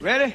Ready?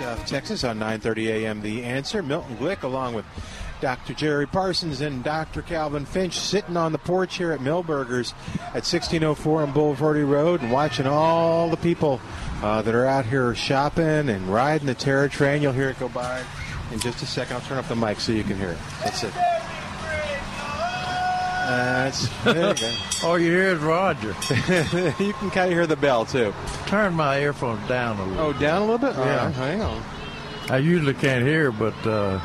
South Texas on 9:30 a.m. The Answer. Milton Glick along with Dr. Jerry Parsons and Dr. Calvin Finch sitting on the porch here at Milberger's at 1604 on Bulverde Road and watching all the people uh, that are out here shopping and riding the Terror train. You'll hear it go by in just a second. I'll turn up the mic so you can hear it. That's it. That's there you go. All you hear is Roger. you can kind of hear the bell too. Turn my earphones down a little. Oh, down a little bit. Yeah. All right, hang on. I usually can't hear, but uh,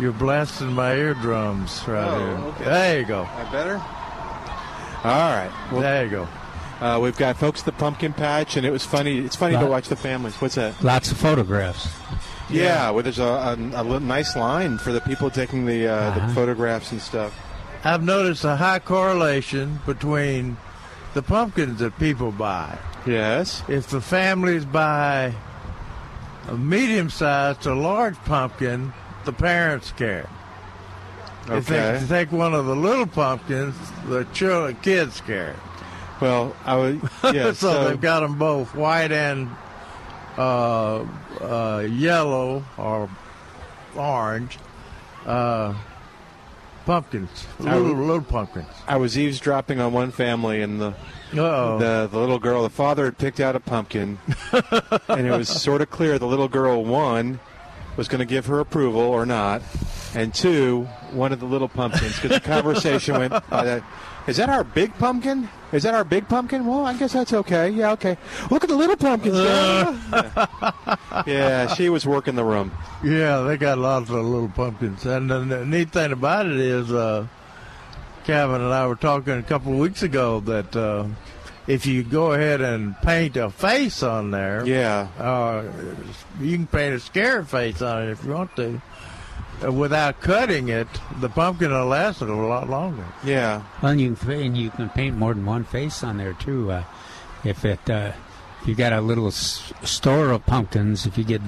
you're blasting my eardrums right Oh, here. okay. There you go. That better? All right. Well, there you go. Uh, we've got folks at the pumpkin patch, and it was funny. It's funny to watch the families. What's that? Lots of photographs. Yeah, well, there's a, a, a nice line for the people taking the, uh, Uh-huh. the photographs and stuff. I've noticed a high correlation between the pumpkins that people buy. Yes. If the families buy a medium-sized to large pumpkin, the parents care. If they take one of the little pumpkins, the children, kids care. Well, I would. Yeah. so, so they've got them both white and uh, uh, yellow or orange uh, pumpkins, I little, little pumpkins. I was eavesdropping on one family, and the Uh-oh. the, the little girl, the father had picked out a pumpkin, and it was sort of clear the little girl one was going to give her approval or not, and two, one of the little pumpkins because the conversation went. That, is that our big pumpkin? Is that our big pumpkin? Well, I guess that's okay. Yeah, okay. Look at the little pumpkins. yeah. yeah, she was working the room. Yeah, they got lots of little pumpkins. And the, the neat thing about it is, uh, Calvin and I were talking a couple of weeks ago that uh, if you go ahead and paint a face on there, Yeah. uh, you can paint a scared face on it if you want to. Uh, without cutting it, the pumpkin will last a lot longer. Yeah. Well, and you can, and you can paint more than one face on there too. Uh, if it, uh, if you got a little s- store of pumpkins, if you get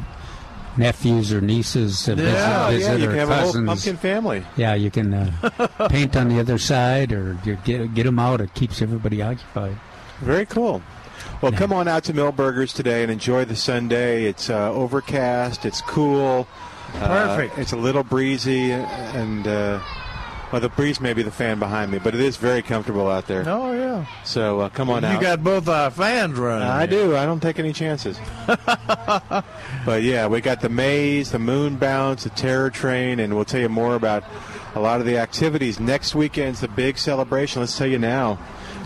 nephews or nieces to Yeah, visit, yeah, you or can have a whole cousins, pumpkin family. yeah, you can uh, paint on the other side or you get get them out. It keeps everybody occupied. Very cool. Well, come on out to Milberger's today and enjoy the Sunday. It's uh, overcast. It's cool. Uh, Perfect. it's a little breezy, and uh, well, the breeze may be the fan behind me, but it is very comfortable out there. Oh yeah, So uh, come on you out. You got both our fans running. I here. do. I don't take any chances. but yeah, we got the maze, the moon bounce, the terror train, and we'll tell you more about a lot of the activities. Next weekend's the big celebration. Let's tell you now,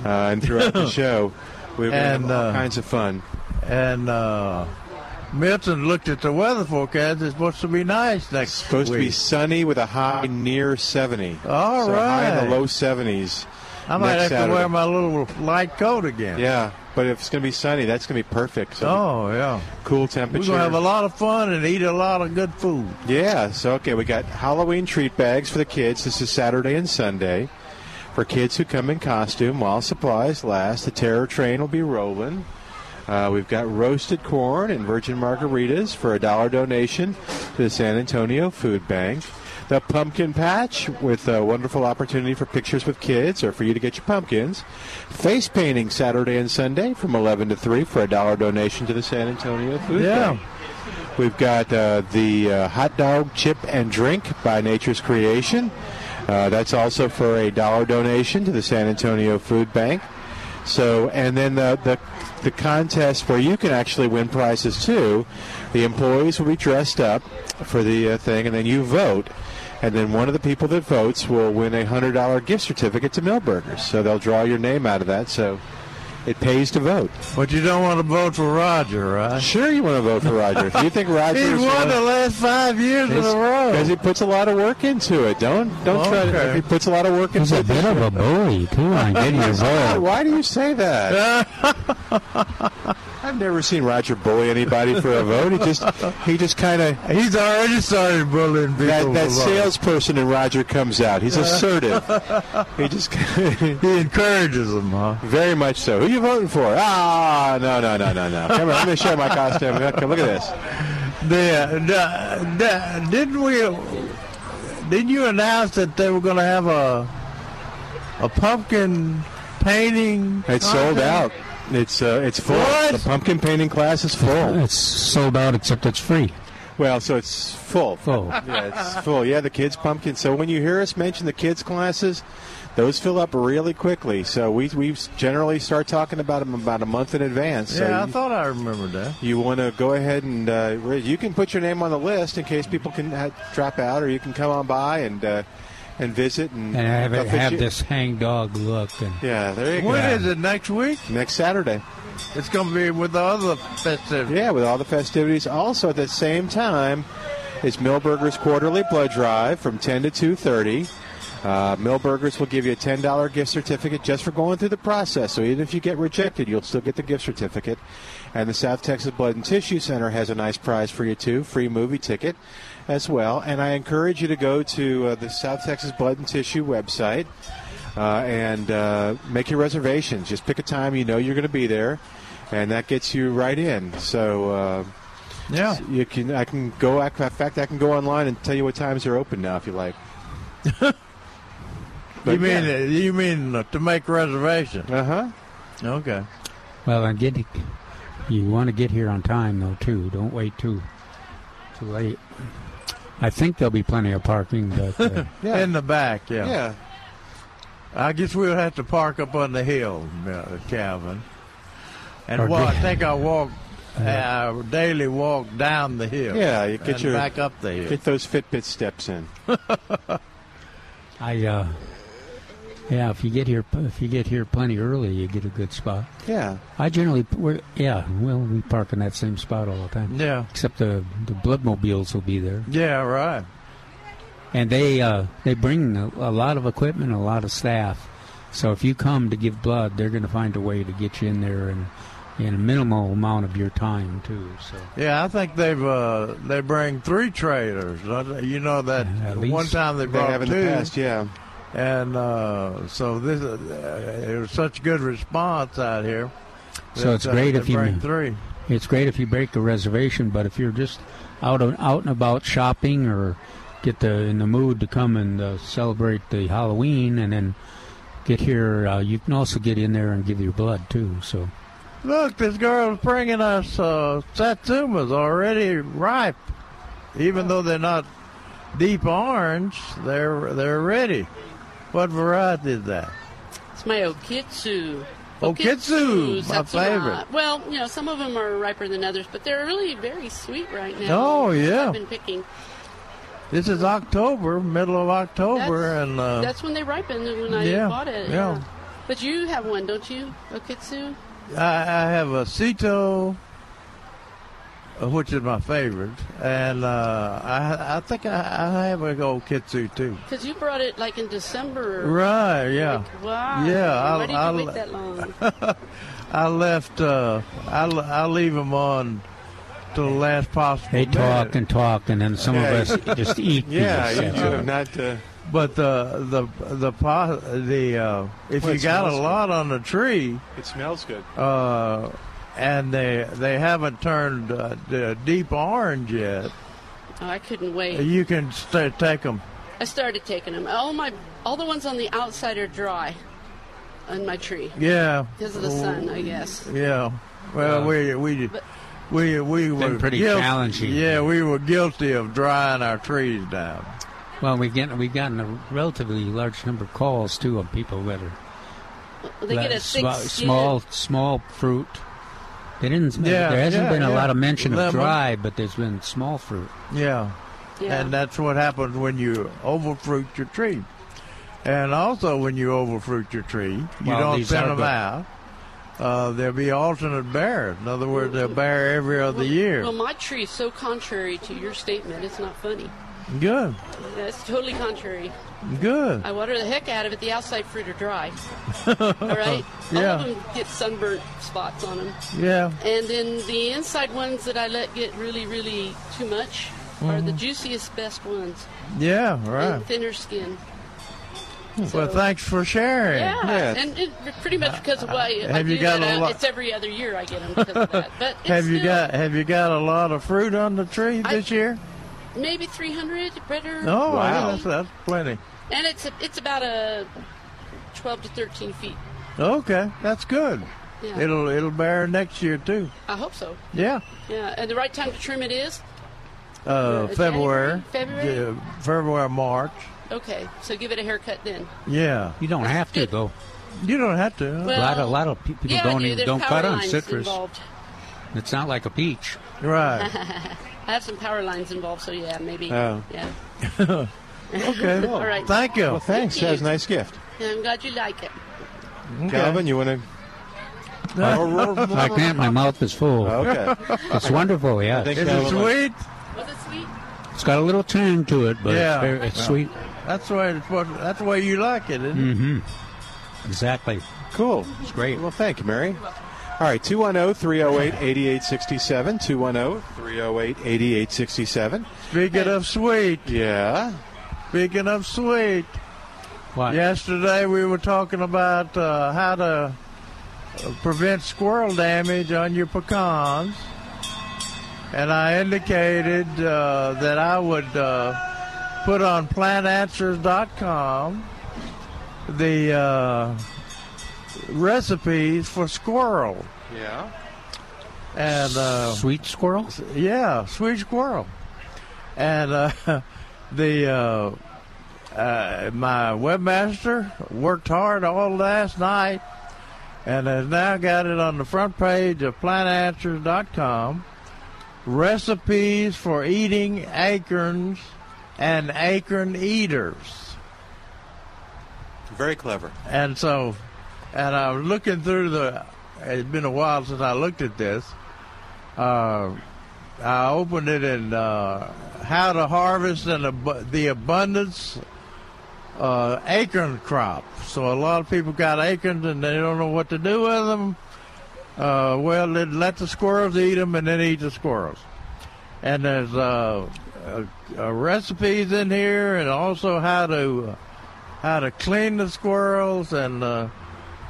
uh, and throughout the show, we're going to have all uh, kinds of fun. And uh, Milton looked at the weather forecast. It's supposed to be nice next Supposed to be sunny with a high near 70. All so high in the low 70s. I might have Saturday. to wear my little light coat again. Yeah, but if it's going to be sunny, that's going to be perfect. So Oh yeah. cool temperature. We're gonna have a lot of fun and eat a lot of good food. Yeah, so okay, we got Halloween treat bags for the kids. This is Saturday and Sunday. For kids who come in costume while supplies last, the terror train will be rolling. Uh, we've got roasted corn and virgin margaritas for a dollar donation to the San Antonio Food Bank. The pumpkin patch with a wonderful opportunity for pictures with kids or for you to get your pumpkins. Face painting Saturday and Sunday from 11 to 3 for a dollar donation to the San Antonio Food Yeah. Bank. We've got uh, the uh, hot dog chip and drink by Nature's Creation. Uh, that's also for a dollar donation to the San Antonio Food Bank. So, and then the, the the contest where you can actually win prizes too. The employees will be dressed up for the uh, thing, and then you vote. And then one of the people that votes will win a hundred dollar gift certificate to Milberger's. So they'll draw your name out of that. So it pays to vote. But you don't want to vote for Roger, right? Sure, you want to vote for Roger. You think Roger He's is won uh, the last five years in a row. because he puts a lot of work into it. Don't don't try to. He puts a lot of work into it. He's a bit of a bully too on getting his Why, oil. why do you say that? I've never seen Roger bully anybody for a vote. He just he just kind of He's already started bullying people. that, that salesperson in Roger comes out. He's assertive. he just He encourages them, huh? very much so. Who are you voting for? Ah, no, no, no, no, no. Come here, let me show my costume. Okay, look at this. The, the, the, didn't we? Didn't you announce that they were going to have a a pumpkin painting? It's sold out. It's uh, it's full. What? The pumpkin painting class is full. It's sold out except it's free. Well, so it's full. Full. Yeah, it's full. Yeah, the kids pumpkin. So when you hear us mention the kids classes, those fill up really quickly. So we we generally start talking about them about a month in advance. So Yeah, I you- thought I remembered that. you want to go ahead and uh, you can put your name on the list in case people can uh, drop out, or you can come on by and uh, and visit and, And have, it, have you- this hang dog look. And Yeah, there you When go. is it? Next week? Next Saturday. It's going to be with all the festivities. Yeah, with all the festivities. Also, at the same time, it's Milberger's Quarterly Blood Drive from 10 to 2.30. Uh, Milberger's will give you a $10 gift certificate just for going through the process. So even if you get rejected, you'll still get the gift certificate. And the South Texas Blood and Tissue Center has a nice prize for you, too. Free movie ticket as well. And I encourage you to go to uh, the South Texas Blood and Tissue website uh, and uh, make your reservations. Just pick a time you know you're going to be there, and that gets you right in. So uh, Yeah. you can I can go. In fact, I can go online and tell you what times they're open now if you like. You mean you mean uh, to make reservations? Uh huh. Okay. well, and get you want to get here on time though too. Don't wait too too late. I think there'll be plenty of parking, but uh, Yeah. In the back, yeah. Yeah. I guess we'll have to park up on the hill, uh, Calvin. And Or walk, get- take our walk, our daily walk down the hill. Yeah, you get and your- back up the hill. Get those Fitbit steps in. I uh, yeah. If you get here, if you get here plenty early, you get a good spot. Yeah. I generally, yeah, well, we park in that same spot all the time. Yeah. Except the the bloodmobiles will be there, Yeah, right. and they uh, they bring a, a lot of equipment, a lot of staff. So if you come to give blood, they're going to find a way to get you in there and in a minimal amount of your time too. So Yeah, I think they've uh, they bring three trailers. You know that At one time they They brought have in two, the past. Yeah. And uh, so this uh, was such good response out here. So it's uh, great if you- three. it's great if you break a reservation, but if you're just out and out and about shopping or get the in the mood to come and uh, celebrate the Halloween and then get here, uh, you can also get in there and give your blood too. So Look, this girl's bringing us uh, satsumas already ripe, even though they're not deep orange. They're they're ready. What variety is that? It's my Okitsu. Okitsu, my Satsuma. favorite. Well, you know, some of them are riper than others, but they're really very sweet right now. Oh, yeah. I've been picking. This is October, middle of October, That's- and uh, That's when they ripen. When I yeah, bought it. yeah. But you have one, don't you? Okitsu. I, I have a Cito, uh, which is my favorite, and uh, I I think I, I have a Okitsu too. Because you brought it like in December. Right? Yeah. Like, wow. Yeah, I'll- Why did you I'll- wait that long? I left. Uh, I I leave them on to the last possible. they talk and talk, and then some Yeah. of us just eat. Yeah. these. You should have not. Uh, But the the the po- the uh, if Well, you got a smells lot on the tree, it smells good. uh, and they they haven't turned uh, deep orange yet, Oh, I couldn't wait. you can st- take them. I started taking them. All my, all the ones on the outside are dry, on my tree Yeah. because of the sun, I guess. Yeah. Well, Uh, we we but- we we were been pretty guil- challenging. Yeah, we were guilty of drying our trees down. Well, we've gotten we've gotten a relatively large number of calls too of people that are They get a Le- thick sma- skin. small small fruit. They didn't. Yeah, there hasn't yeah, been a yeah. lot of mention of dry, but there's been small fruit. Yeah. Yeah. And that's what happens when you overfruit your tree. And also, when you overfruit your tree, you Well, don't these thin them good. out. Uh, there'll be alternate bears. In other words, they'll bear every other year. Well, my tree is so contrary to your statement. It's not funny. Good, That's totally contrary. good. I water the heck out of it. The outside fruit are dry. All right. Yeah. All of them get sunburnt spots on them, Yeah, and then the inside ones that I let get really, really too much are Mm-hmm. the juiciest, best ones, yeah, and right. thinner skin. Well, thanks for sharing. Yeah, Yeah. and it, pretty much because of why I Have do you got that, a lot- It's every other year I get them because of that. But Have you still got Have you got a lot of fruit on the tree I- this year? Maybe 300 better? Oh, Wow. yeah, that's, that's plenty. and it's it's about a 12 to 13 feet. Okay, that's good. Yeah, It'll it'll bear next year too. I hope so. Yeah, Yeah, and the right time to trim it is uh, Uh, February, January? February? Yeah, February, March. okay. So give it a haircut then. Yeah, You don't have to though. you don't have to. A Well, lot of a lot of people yeah, don't do. even, don't cut on citrus. Involved. It's not like a peach. right. I have some power lines involved, so yeah, maybe. Oh. Yeah. Okay. All right. Thank you. Well, thanks. Thank you. That's a nice gift. Yeah, I'm glad you like it. Okay. Calvin, you want to? I can't. My mouth is full. Okay. It's wonderful. Yeah, think Is it sweet? Was it sweet? it's got a little tang to it, but Yeah. it's, very, it's sweet. That's the way. It's that's the way you like it, isn't it? Mm-hmm. Exactly. Cool. It's great. Well, thank you, Mary. All right, 210 308 8867. 210 308 8867. Speaking of sweet, Yeah. speaking of sweet, What? yesterday we were talking about uh, how to uh, prevent squirrel damage on your pecans, and I indicated uh, that I would uh, put on plantanswers.com the uh, recipes for squirrel. Yeah. And uh, Sweet squirrel. yeah, sweet squirrel. And uh, the uh, uh, my webmaster worked hard all last night, and has now got it on the front page of plantanswers.com. Recipes for eating acorns and acorn eaters. Very clever. And so, and I was looking through the. It's been a while since I looked at this. Uh, I opened it in uh, how to harvest and ab- the abundance uh, acorn crop. So a lot of people got acorns and they don't know what to do with them. Uh, well, they let the squirrels eat them and then eat the squirrels. And there's uh, recipes in here and also how to how to clean the squirrels and uh,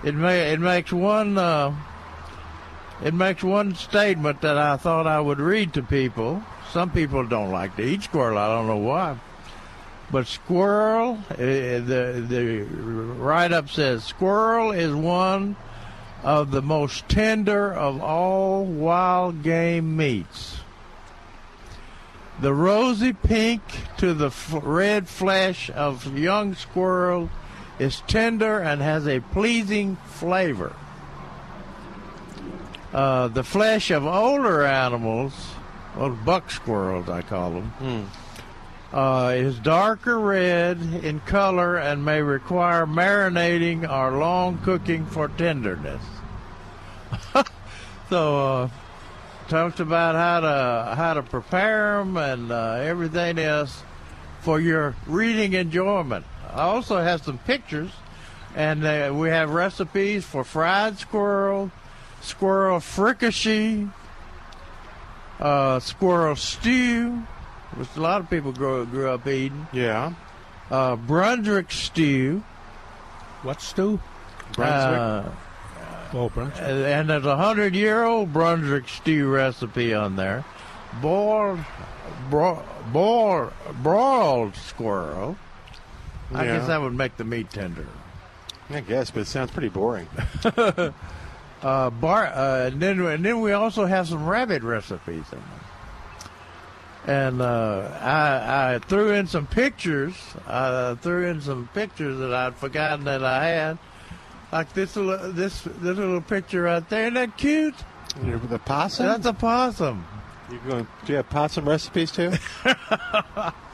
it may it makes one uh, it makes one statement that I thought I would read to people. Some people don't like to eat squirrel. I don't know why. But squirrel, uh, the the write up says squirrel is one of the most tender of all wild game meats. The rosy pink to the f- red flesh of young squirrel is tender and has a pleasing flavor. Uh, the flesh of older animals, well, buck squirrels, I call them, uh, is darker red in color and may require marinating or long cooking for tenderness. so, uh, talks about how to how to prepare them and uh, everything else for your reading enjoyment. I also have some pictures, and uh, we have recipes for fried squirrel, squirrel fricassee, uh, squirrel stew, which a lot of people grew, grew up eating, Yeah. uh, Brunswick stew, What stew? Brunswick. uh, Oh, Brunswick. and there's a hundred year old Brunswick stew recipe on there. Boiled, bro, boiled, broiled squirrel. I Yeah. guess that would make the meat tender. I guess, but it sounds pretty boring. Uh, bar, uh, and then and then we also have some rabbit recipes in there. And uh, I, I threw in some pictures. I threw in some pictures that I'd forgotten that I had Like this little this this little picture right there. Isn't that cute? The possum? That's a possum. You going? Do you have possum recipes too?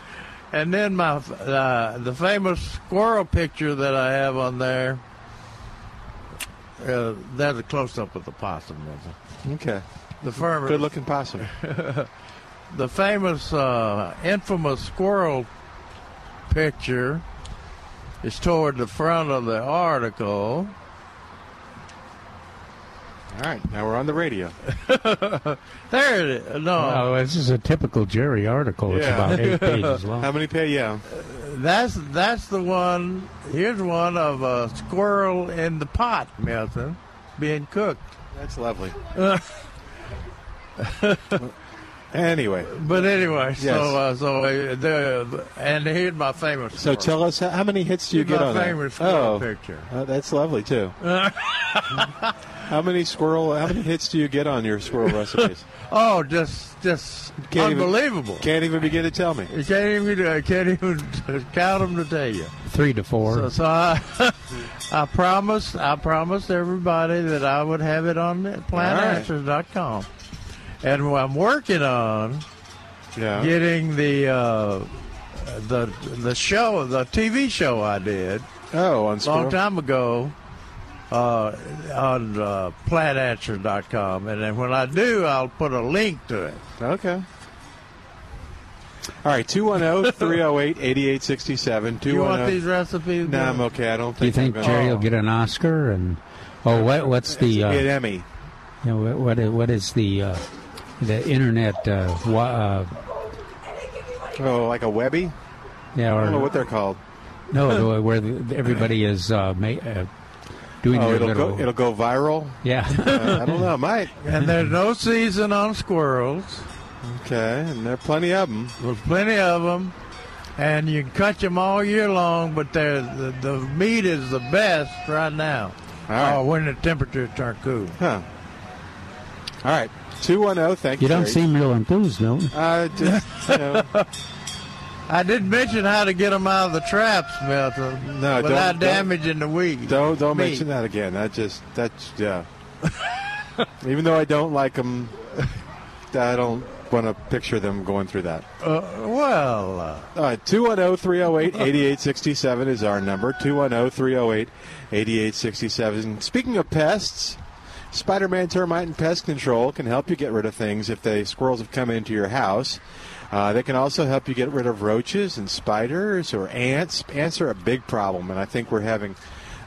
And then my uh, the famous squirrel picture that I have on there. Uh, that's a close up of the possum. isn't it? okay. The firm, Good looking possum. the famous, uh, infamous squirrel picture is toward the front of the article. All right. Now we're on the radio. There it is. No, Oh, this is a typical Jerry article. It's about eight pages long. How many pay? Yeah. that's that's the one. Here's one of a squirrel in the pot, Milton, being cooked. That's lovely. anyway, But anyway, Yes. so uh, so uh, the and here's my famous. so squirrel. tell us how, how many hits do you Here's get my on that? favorite squirrel Oh, picture. uh, that's lovely too. how many squirrel? How many hits do you get on your squirrel recipes? Oh, just just Can't even- unbelievable. Can't even begin to tell me. You can't even I can't even count them to tell you. Three to four. So, so I I promised I promised everybody that I would have it on plantanswers.com. And I'm working on Yeah. getting the uh, the the show the TV show I did Oh, on long time ago uh, on uh, plantanswer.com. And then when I do, I'll put a link to it. Okay. All right, 210 308 8867. Do you want these recipes? No, I'm okay. I don't think. Do you think, think I'm Jerry gonna- will get an Oscar? And oh, what what's the uh, Get Emmy. you know, what what is, what is the uh, the internet? Uh, wa- uh, Oh, like a Webby? yeah, I don't know what they're called. no, the- where the, everybody is uh, ma- uh, doing Oh, their it'll little go, it'll go viral? yeah. Uh, I don't know. Might. And there's no season on squirrels. Okay, and there are plenty of them. There's plenty of them. And you can cut them all year long, but they're, the, the meat is the best right now. All right. Oh, when the temperature turn cool. Huh. All right. 210, thank you. You don't Jerry. seem real enthused, Milton. Uh, just, you know, I did mention how to get them out of the traps, Milton, No, don't- without don't- damaging the wheat. don't don't meat. mention that again. That just that's yeah. Even though I don't like them, I don't want to picture them going through that. Uh, well, uh, All right, 210 308 8867 is our number. 210 308 8867. Speaking of pests, Spider Man Termite and Pest Control can help you get rid of things if the squirrels have come into your house. Uh, they can also help you get rid of roaches and spiders or ants. Ants are a big problem, and I think we're having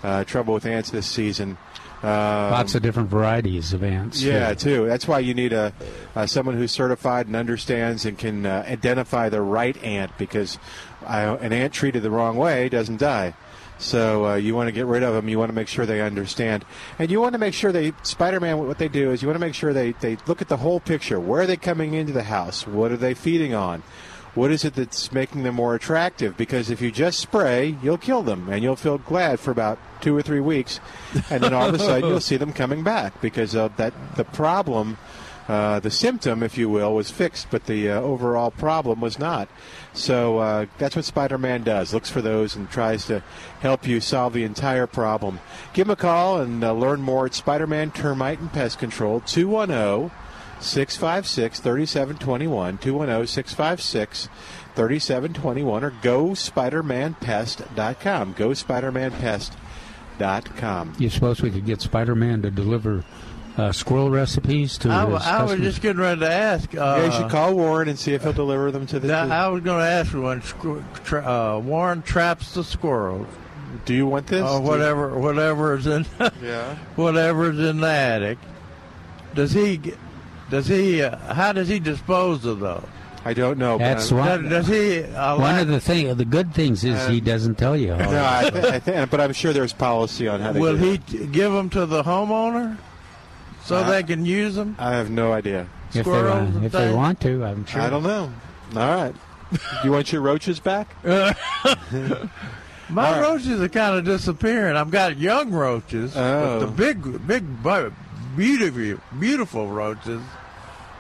uh, trouble with ants this season. Um, Lots of different varieties of ants. yeah, too. That's why you need a uh, someone who's certified and understands and can uh, identify the right ant because uh, an ant treated the wrong way doesn't die. So uh, you want to get rid of them. You want to make sure they understand, and you want to make sure they Spider-Man. What they do is you want to make sure they they look at the whole picture. Where are they coming into the house? What are they feeding on? What is it that's making them more attractive? Because if you just spray, you'll kill them, and you'll feel glad for about two or three weeks, and then all of a sudden you'll see them coming back because of that the problem, uh, the symptom, if you will, was fixed, but the uh, overall problem was not. So uh, that's what Spider-Man does: looks for those and tries to help you solve the entire problem. Give him a call and uh, learn more at Spider-Man Termite and Pest Control two one zero. 656 3721 210 656 3721 or go spidermanpest.com go spidermanpest.com You suppose we could get Spider-Man to deliver uh, squirrel recipes to I, his wa- I was just getting ready to ask. Uh, yeah, you should call Warren and see if he'll deliver them to the. Now, I was going to ask you when tra- uh, Warren traps the squirrels do you want this? or Do you- whatever, whatever is in, Yeah. whatever's in the attic. Does he? Does he? Uh, how does he dispose of those? I don't know. That's I'm- one. Does, does he? Allow, One of the thing, the good things is he doesn't tell you. how- No, I th- I th- but I'm sure there's policy on how they will do he it. t- give them to the homeowner so Uh, they can use them? I have no idea. if they, squirrels want, and if they want to, I'm sure. I don't know. All right. Do you want your roaches back? My All right. roaches are kind of disappearing. I've got young roaches, Oh. but the big, big, beautiful, beautiful roaches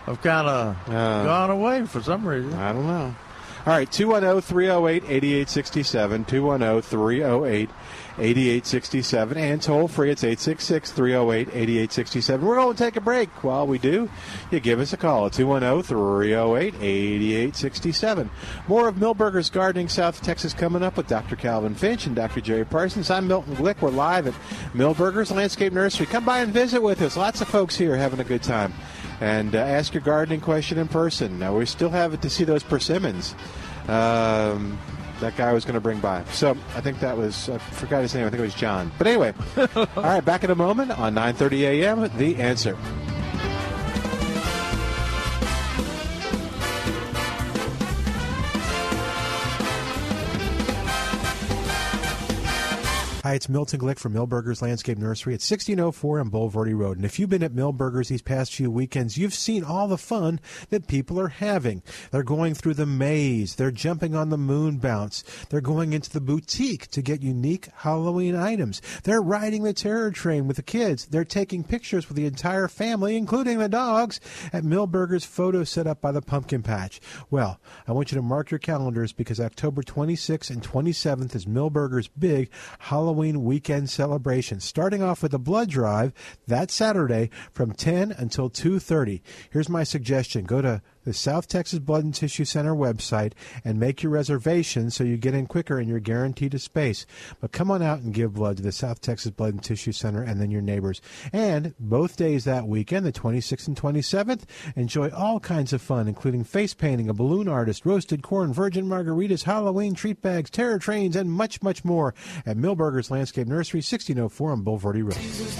have kind of Uh. gone away for some reason. I don't know. All right, 210 308 8867. 210 308 8867. And toll free, it's 866 308 8867. We're going to take a break. While we do, you give us a call at 210 308 8867. More of Milberger's Gardening South Texas coming up with Dr. Calvin Finch and Dr. Jerry Parsons. I'm Milton Glick. We're live at Milberger's Landscape Nursery. Come by and visit with us. Lots of folks here having a good time. And uh, ask your gardening question in person. Now, we still have it to see those persimmons. Um, that guy was going to bring by. So I think that was, I forgot his name, I think it was John. But anyway, all right, back in a moment on 9.30 a.m., The Answer. Hi, it's Milton Glick from Milberger's Landscape Nursery at 1604 on Bulverde Road. And if you've been at Milberger's these past few weekends, you've seen all the fun that people are having. They're going through the maze, they're jumping on the moon bounce, they're going into the boutique to get unique Halloween items, they're riding the terror train with the kids, they're taking pictures with the entire family, including the dogs, at Milberger's photo set up by the pumpkin patch. Well, I want you to mark your calendars because October 26th and 27th is Milberger's big Halloween weekend celebration, starting off with a blood drive that Saturday from 10 until 2:30. Here's my suggestion: go to the South Texas Blood and Tissue Center website and make your reservation so you get in quicker and you're guaranteed a space. But come on out and give blood to the South Texas Blood and Tissue Center and then your neighbors. And both days that weekend, the 26th and 27th, enjoy all kinds of fun, including face painting, a balloon artist, roasted corn, virgin margaritas, Halloween treat bags, terror trains, and much, much more at Milberger's Landscape Nursery, 1604 on Bulverde Road. Jesus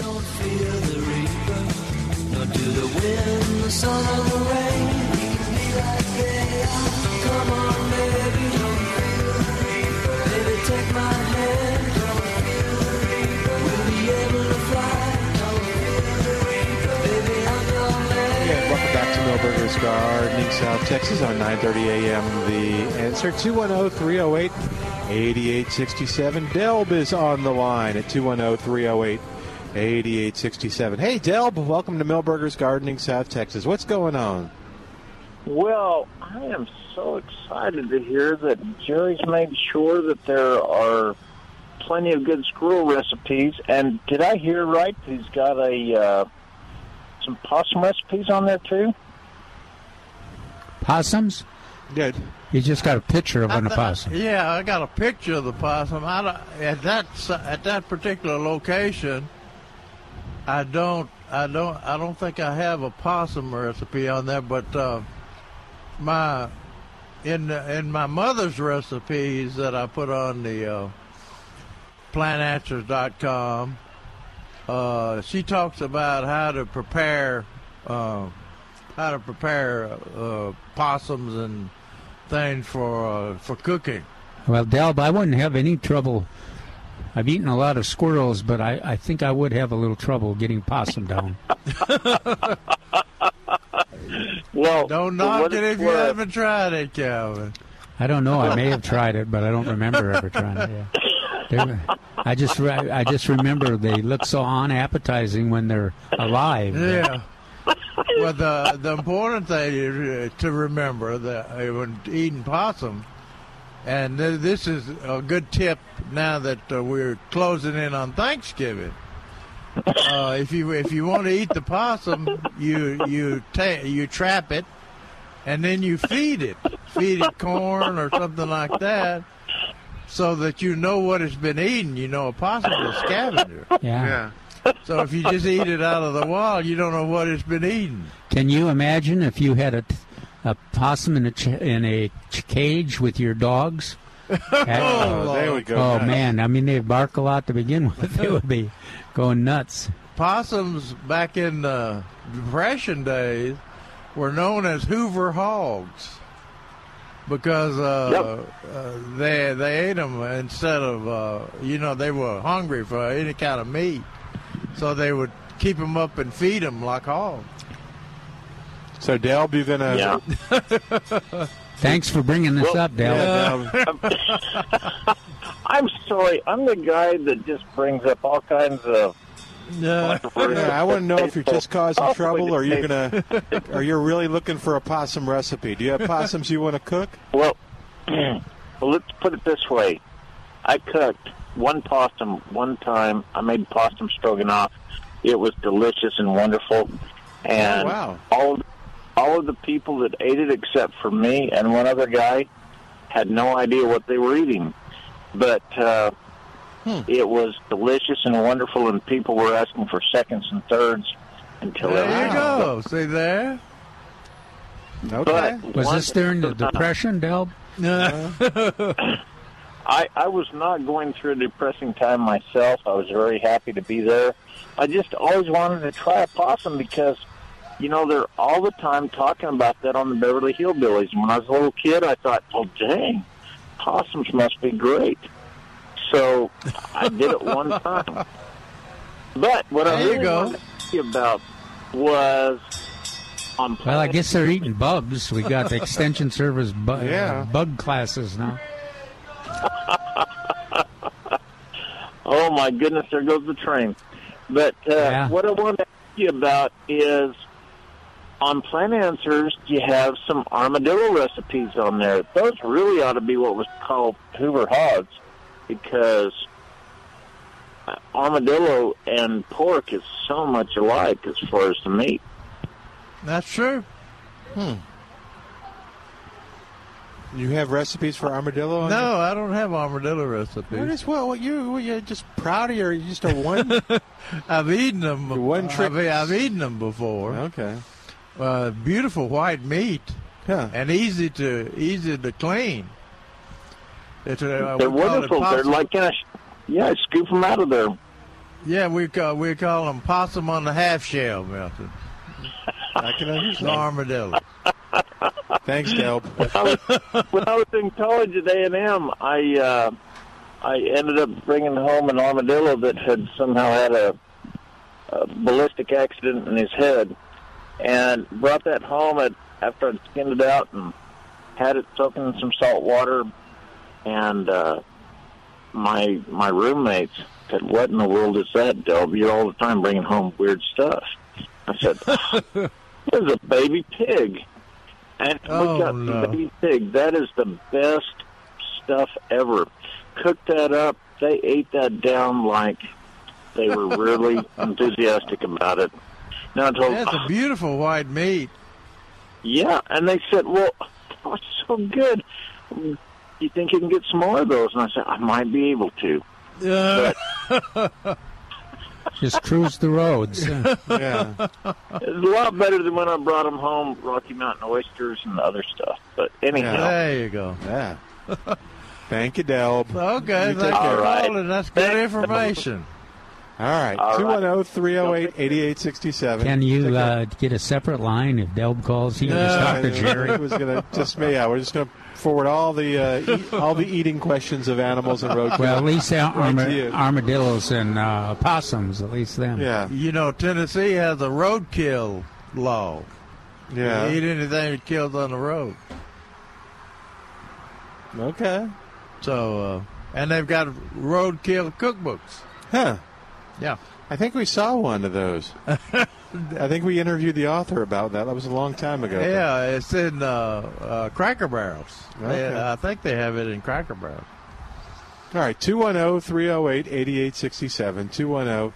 to Gardening South Texas on 9:30 a.m. The answer 210-308-8867. Delb is on the line at 210-308-8867. Hey Delb, welcome to Milberger's Gardening South Texas. What's going on? Well, I am so excited to hear that Jerry's made sure that there are plenty of good squirrel recipes. And did I hear right? He's got a uh, some possum recipes on there too. Possums? Good. You just got a picture of an opossum. Yeah, I got a picture of the possum. I don't, at that at that particular location, I don't I don't I don't think I have a possum recipe on there, but uh, my in in my mother's recipes that I put on the uh, plantanswers.com, uh, she talks about how to prepare uh, how to prepare uh, possums and things for uh, for cooking. Well, Delb, I wouldn't have any trouble. I've eaten a lot of squirrels, but I, I think I would have a little trouble getting possum down. Well, Don't knock it it's if you worth, haven't tried it, Calvin. I don't know. I may have tried it, but I don't remember ever trying it. Yeah. They're- I just I just remember they look so unappetizing when they're alive. Yeah. Well, the the important thing is, uh, to remember that uh, when eating possum, and th- this is a good tip now that uh, we're closing in on Thanksgiving. Uh, if you if you want to eat the possum, you you ta- you trap it, and then you feed it, feed it corn or something like that, so that you know what it's been eating. You know, a possum is a scavenger. Yeah. So if you just eat it out of the wild, you don't know what it's been eating. Can you imagine if you had a, a possum in a ch- in a ch- cage with your dogs? Oh, there we go. Oh Nice. man, I mean they bark a lot to begin with. They would be going nuts. Possums back in the Depression days were known as Hoover hogs because uh, uh, they they ate them instead of uh, you know they were hungry for any kind of meat, so they would keep them up and feed them like hogs. So Delb, you're gonna Yeah. Thanks for bringing this Well, up, Del. Yeah, Delb. Um, I'm sorry. I'm the guy that just brings up all kinds of. Yeah. Yeah, I want to know if you're just causing trouble, or you're gonna, or you're really looking for a possum recipe. Do you have possums you want to cook? Well, well, let's put it this way. I cooked one possum one time. I made possum stroganoff. It was delicious and wonderful. And Oh, wow. all of, all of the people that ate it, except for me and one other guy, had no idea what they were eating. But uh, it was delicious and wonderful, and people were asking for seconds and thirds until There you go. See there? Okay. But Was this during the depression, at a time. Depression, Delb? I, I was not going through a depressing time myself. I was very happy to be there. I just always wanted to try a possum because, you know, they're all the time talking about that on the Beverly Hillbillies. When I was a little kid, I thought, well, dang, possums must be great. So I did it one time. But what I There you really wanted to ask you about was on Well, I guess they're eating bugs. We got the extension service bu- Yeah. uh, bug classes now. Oh my goodness, there goes the train. But uh, Yeah. what I want to ask you about is on Plant Answers, you have some armadillo recipes on there. Those really ought to be what was called Hoover Hogs because uh, armadillo and pork is so much alike as far as the meat. That's true. You have recipes for armadillo? On No, I don't have armadillo recipes. is well? What you? What, you're just proud of your? You just a one? I've eaten them. Your one trick- I've, I've eaten them before. okay. Uh, beautiful white meat Yeah. and easy to easy to clean. It's uh, They're we call it wonderful. They're possum- like, uh, yeah, scoop them out of there. yeah, we call we call them possum on the half shell, Milton. I can The understand. armadillo. Thanks, Delb. I was, when I was in college at A and M, I uh, I ended up bringing home an armadillo that had somehow had a, a ballistic accident in his head, and brought that home at, after I'd skinned it out and had it soaking in some salt water, and uh, my my roommates said, "What in the world is that, Delb? You're all the time bringing home weird stuff." I said, "There's a baby pig." And Oh, we got no. baby pig. That is the best stuff ever. Cook that up. They ate that down like they were really enthusiastic about it. Now I told That's a beautiful white meat. yeah, and they said, "Well, oh, it's so good. You think you can get some more of those?" And I said, "I might be able to." Uh, Just cruise the roads. Yeah. Yeah. It's a lot better than when I brought them home, Rocky Mountain oysters and other stuff. But anyhow, there you go. Yeah. Thank you, Delb. Okay, You thanks take care. All right. That's good Thanks. information. All right. All right. 210 308 8867. Can you uh, get a separate line if Delb calls you? Just talk to Jerry. It was gonna just me. Yeah, we're just gonna forward all the uh, eat, all the eating questions of animals and roadkill. Well, at least Right arma- armadillos and uh, possums, at least them. yeah, You know, Tennessee has a roadkill law. yeah. You eat anything that kills on the road. Okay. So, uh, and they've got roadkill cookbooks. Huh. Yeah. I think we saw one of those. I think we interviewed the author about that. That was a long time ago. Yeah, it's in uh, uh, Cracker Barrels. They- I think they have it in Cracker Barrels. All right. 210 308 8867. 210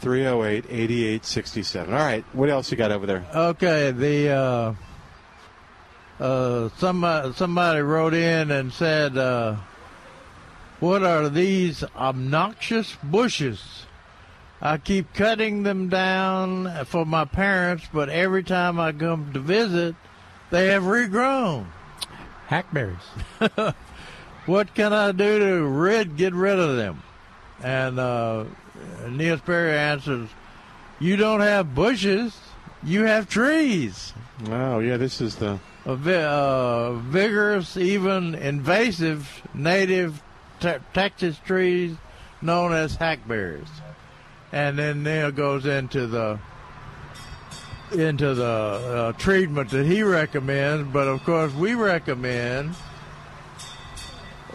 308 8867. All right. What else you got over there? Okay, the uh, uh, somebody somebody wrote in and said, uh, "What are these obnoxious bushes? I keep cutting them down for my parents, but every time I come to visit, they have regrown. Hackberries. What can I do to rid get rid of them?" And uh, Neil Sperry answers, "You don't have bushes, you have trees." Oh, yeah. This is the. a vi- uh, vigorous, even invasive native te- Texas trees known as hackberries. And then Neil goes into the into the uh, treatment that he recommends, but of course we recommend.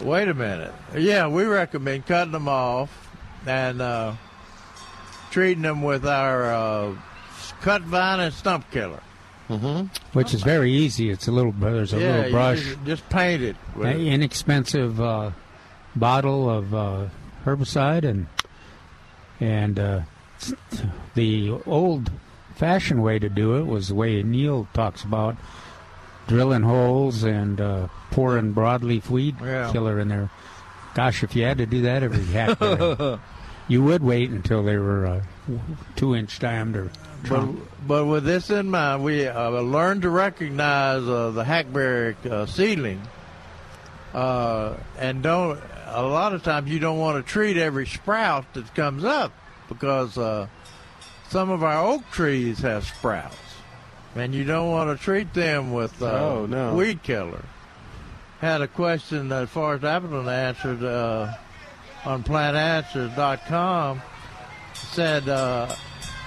Wait a minute. Yeah, we recommend cutting them off and uh, treating them with our uh, cut vine and stump killer. Mm-hmm. Which is very easy. It's a little there's a yeah, little you brush, Just, just paint it. with it. inexpensive uh, bottle of uh, herbicide and and uh, the old fashioned way to do it was the way Neil talks about drilling holes and uh, pouring broadleaf weed Yeah. killer in there. Gosh, if you had to do that every hackberry, you would wait until they were uh, two inch diameter. But, but with this in mind, we uh, learned to recognize uh, the hackberry uh, seedling, uh, and don't. A lot of times, you don't want to treat every sprout that comes up because uh, some of our oak trees have sprouts, and you don't want to treat them with uh, Oh, no. weed killer. Had a question that Forrest Appleton answered uh, on plantanswers.com. Said. Uh,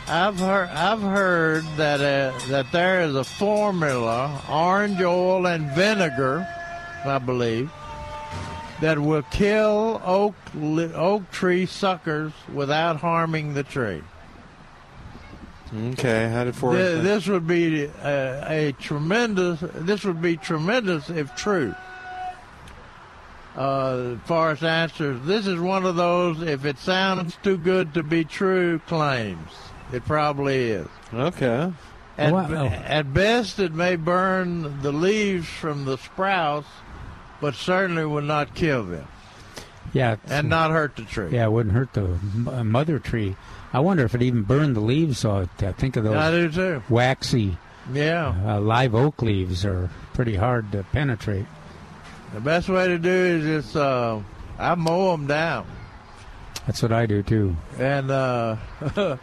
I've heard I've heard that uh, that there is a formula, orange oil and vinegar, I believe, that will kill oak oak tree suckers without harming the tree. Okay, how did Forrest? Th- this would be a, a tremendous. This would be tremendous if true. Uh, Forrest answers. This is one of those. If it sounds too good to be true, claims it probably is. okay. At, Wow. at best, it may burn the leaves from the sprouts, but certainly would not kill them yeah, and not hurt the tree. yeah, it wouldn't hurt the uh, mother tree. I wonder if it even burned the leaves. off. I think of those I do too. waxy Yeah. uh, live oak leaves are pretty hard to penetrate. The best way to do is just uh, I mow them down, That's what I do too. and uh,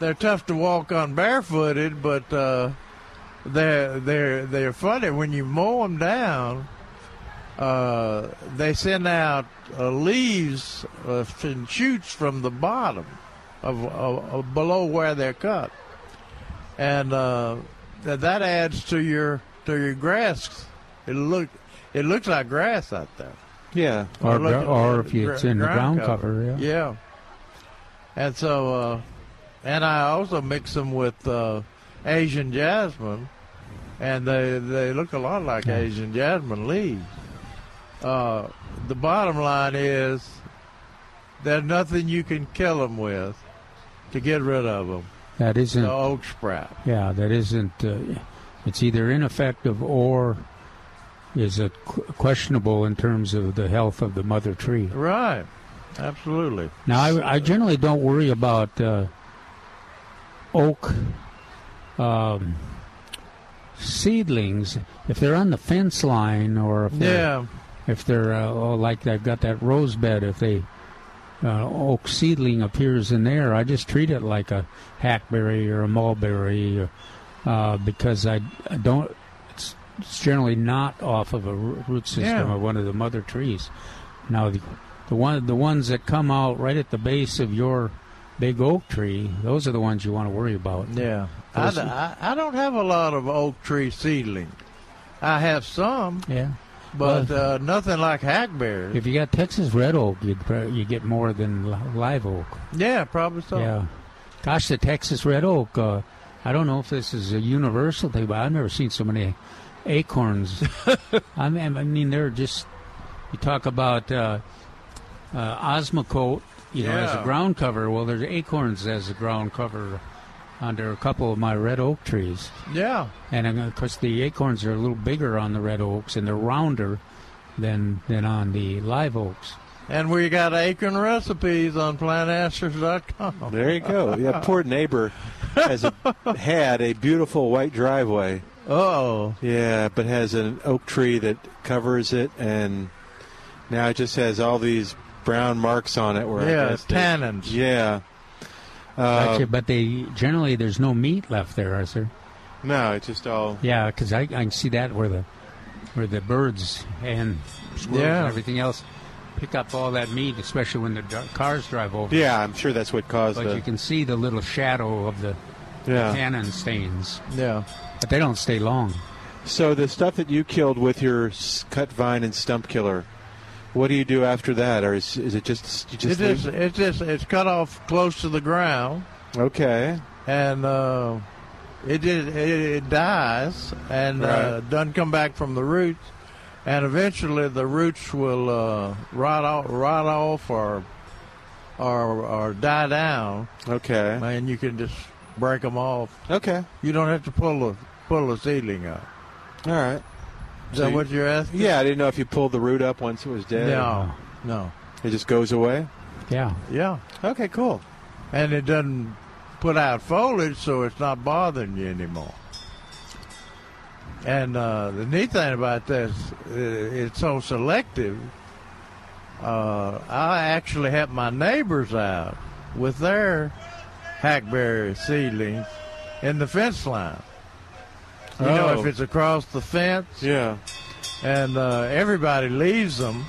they're tough to walk on barefooted, but uh, they're they're they're funny when you mow them down. Uh, they send out uh, leaves uh, and shoots from the bottom of, of, of below where they're cut, and uh, that that adds to your to your grass. It look it looks like grass out there. Yeah. Or, look gr- or if you, gr- it's in the ground ground cover, yeah. Yeah. And so, uh, and I also mix them with uh, Asian jasmine, and they they look a lot like Asian jasmine leaves. Uh, the bottom line is there's nothing you can kill them with to get rid of them. That isn't. The oak sprout. Yeah, that isn't. Uh, it's either ineffective or is it questionable in terms of the health of the mother tree. Right. Absolutely. Now, I, I generally don't worry about uh, oak um, seedlings if they're on the fence line or if they're, Yeah. If they're uh, oh, like they've got that rose bed. If they uh, oak seedling appears in there, I just treat it like a hackberry or a mulberry, uh, because I, I don't. It's, it's generally not off of a root system Yeah. of one of the mother trees. Now the, the one the ones that come out right at the base of your big oak tree, those are the ones you want to worry about. Yeah. I, I- I don't have a lot of oak tree seedlings. I have some, yeah. But uh, nothing like hackberries. If you got Texas red oak, you'd, pro- you get more than live oak. Yeah, probably so. Yeah. Gosh, the Texas red oak. Uh, I don't know if this is a universal thing, but I've never seen so many acorns. I mean, I mean, they're just. You talk about uh, uh, Osmocote, you know, as a ground cover. Well, there's acorns as a ground cover under a couple of my red oak trees. Yeah. And uh, of course, the acorns are a little bigger on the red oaks, and they're rounder than than on the live oaks. And we got acorn recipes on plantanswers.com. There you go. Yeah, poor neighbor has a, had a beautiful white driveway. Oh. Yeah, but has an oak tree that covers it, and now it just has all these brown marks on it. Where I Yeah, guess they- tannins. Yeah. Uh, Gotcha, but they generally there's no meat left there, is there? no, it's just all. Yeah, because I, I can see that where the where the birds and squirrels Yeah. and everything else pick up all that meat, especially when the cars drive over. Yeah, I'm sure that's what caused But the. you can see the little shadow of the Yeah. tannin stains. Yeah. But they don't stay long. So the stuff that you killed with your cut vine and stump killer, what do you do after that, or is, is it just you just It is, it's just it's cut off close to the ground, okay? and uh, it, it it dies and uh, doesn't come back from the roots, and eventually the roots will uh, rot off, rot off, or or or die down, Okay. and you can just break them off. Okay. You don't have to pull the pull the seedling out. All right. Is So that you- what you're asking? Yeah, I didn't know if you pulled the root up once it was dead. No, no. It just goes away. Yeah. Yeah, Okay, cool. and it doesn't put out foliage, so it's not bothering you anymore. And uh, the neat thing about this, uh, it's so selective. Uh, I actually help my neighbors out with their hackberry seedlings in the fence line. You know, Oh. if it's across the fence, Yeah. and uh, everybody leaves them,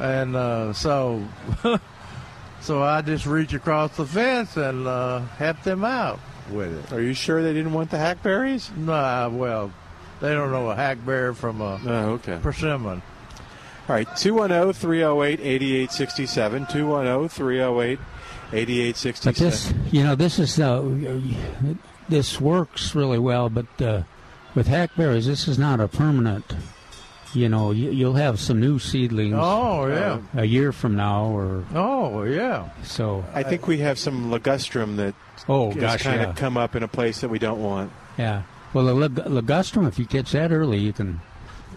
and uh, so so I just reach across the fence and uh, help them out with it. Are you sure they didn't want the hackberries? Nah, well, they don't know a hackberry from a Oh, okay. persimmon. All right, 210 308 8867. 210 308 But 8867. this, you know, this is uh, this works really well. But uh, with hackberries, this is not a permanent. You know, you, you'll have some new seedlings Oh yeah, a year from now, or oh yeah. so. I think we have some ligustrum that Oh has gosh, kind yeah, of come up in a place that we don't want. yeah. Well, the lig- ligustrum, if you catch that early, you can.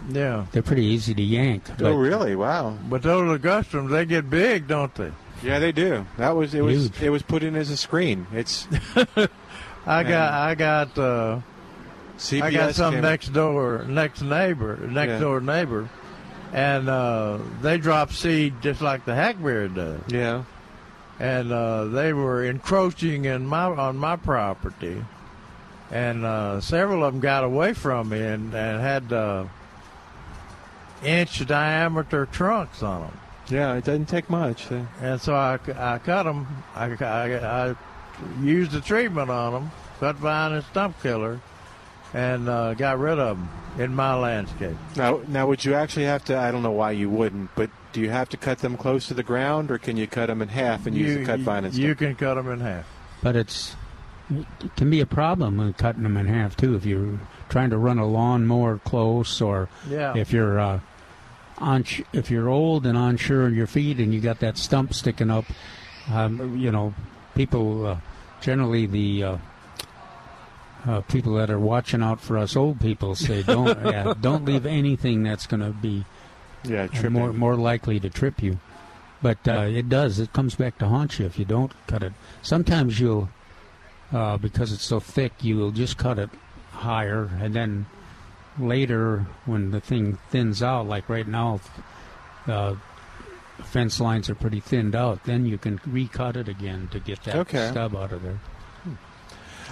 Yeah, They're pretty easy to yank. oh, really? Wow. but those ligustrums they get big, don't they? Yeah, they do. That was it. Was Huge. it was put in as a screen? It's I got I got uh, CBS. I got some next door, next neighbor, next Yeah. door neighbor, and uh, they drop seed just like the hackberry does. Yeah. and uh, they were encroaching in my on my property, and uh, several of them got away from me and, and had uh, inch diameter trunks on them. Yeah, it doesn't take much. And so I, I cut them. I, I, I used the treatment on them, cut vine and stump killer, and uh, got rid of them in my landscape. Now, now, would you actually have to? I don't know why you wouldn't, but do you have to cut them close to the ground, or can you cut them in half and use the cut vine and stuff? you can cut them in half. but it's it can be a problem with cutting them in half too if you're trying to run a lawnmower close or Yeah. if you're uh, on if you're old and unsure of your feet and you got that stump sticking up um, you know people uh, generally the uh, uh, people that are watching out for us old people say don't yeah, don't leave anything that's going to be yeah, uh, tripping. more more likely to trip you. But uh, it does. It comes back to haunt you if you don't cut it. Sometimes you'll, uh, because it's so thick, you'll just cut it higher, and then later when the thing thins out, like right now, uh, fence lines are pretty thinned out. Then you can recut it again to get that Okay. stub out of there.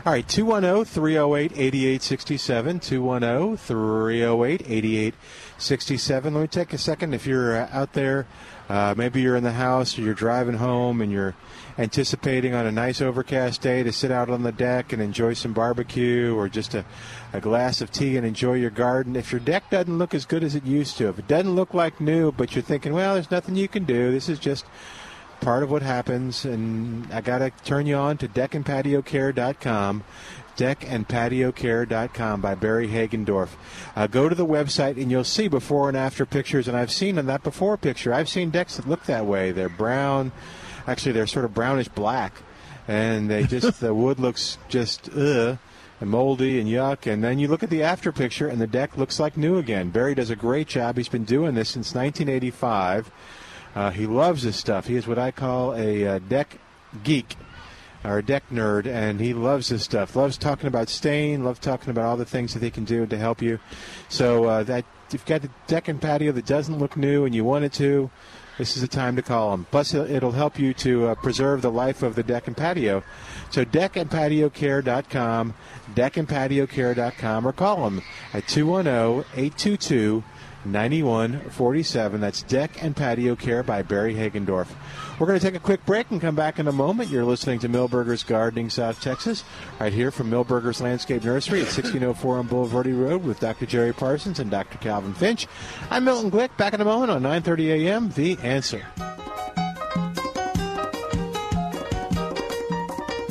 All right, 210 308 8867. 210 308 8867. Let me take a second. If you're out there, uh, maybe you're in the house or you're driving home and you're anticipating on a nice overcast day to sit out on the deck and enjoy some barbecue or just a, a glass of tea and enjoy your garden. If your deck doesn't look as good as it used to, if it doesn't look like new, but you're thinking, well, there's nothing you can do, this is just part of what happens, and I got to turn you on to deckandpatiocare.com. Deckandpatiocare.com by Barry Hagendorf. Uh, go to the website and you'll see before and after pictures. And I've seen in that before picture, I've seen decks that look that way. They're brown, actually, they're sort of brownish black, and they just the wood looks just ugh and moldy and yuck. And then you look at the after picture, and the deck looks like new again. Barry does a great job. He's been doing this since 1985. Uh, he loves this stuff. He is what I call a uh, deck geek or a deck nerd, and he loves this stuff. Loves talking about stain. Loves talking about all the things that they can do to help you. So uh, that if you've got a deck and patio that doesn't look new and you want it to, this is the time to call them. Plus, it'll- help you to uh, preserve the life of the deck and patio. So deckandpatiocare.com, deckandpatiocare.com, or call them at 210-822 9147. That's Deck and Patio Care by Barry Hagendorf. We're going to take a quick break and come back in a moment. You're listening to Milberger's Gardening, South Texas, right here from Milberger's Landscape Nursery at 1604 on Bulverde Road with Dr. Jerry Parsons and Dr. Calvin Finch. I'm Milton Glick. Back in a moment on 9:30 a.m. The Answer.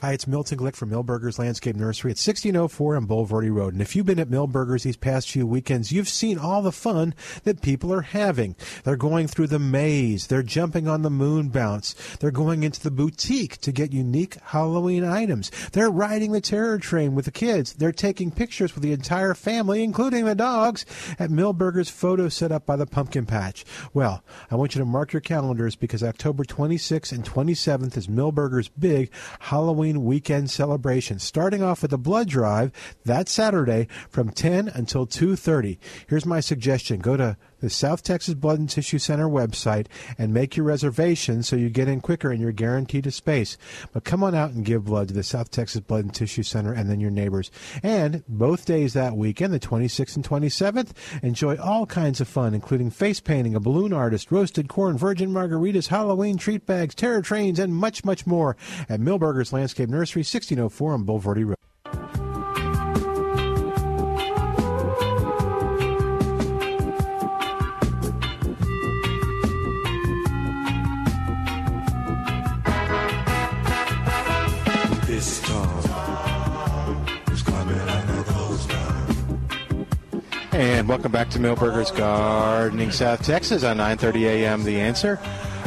Hi, it's Milton Glick from Milberger's Landscape Nursery at 1604 on Bulverde Road. And if you've been at Milberger's these past few weekends, you've seen all the fun that people are having. They're going through the maze, they're jumping on the moon bounce, they're going into the boutique to get unique Halloween items, they're riding the terror train with the kids, they're taking pictures with the entire family, including the dogs, at Milberger's photo set up by the pumpkin patch. Well, I want you to mark your calendars because October 26th and 27th is Milberger's big Halloween weekend celebration, starting off with a blood drive that Saturday from 10 until 2:30. Here's my suggestion: go to the South Texas Blood and Tissue Center website and make your reservation so you get in quicker and you're guaranteed a space. But come on out and give blood to the South Texas Blood and Tissue Center and then your neighbors. And both days that weekend, the 26th and 27th, enjoy all kinds of fun, including face painting, a balloon artist, roasted corn, virgin margaritas, Halloween treat bags, terror trains, and much, much more at Milberger's Landscape Nursery, 1604 on Bulverde Road. And welcome back to Milberger's Gardening South Texas on 9:30 a.m. The Answer.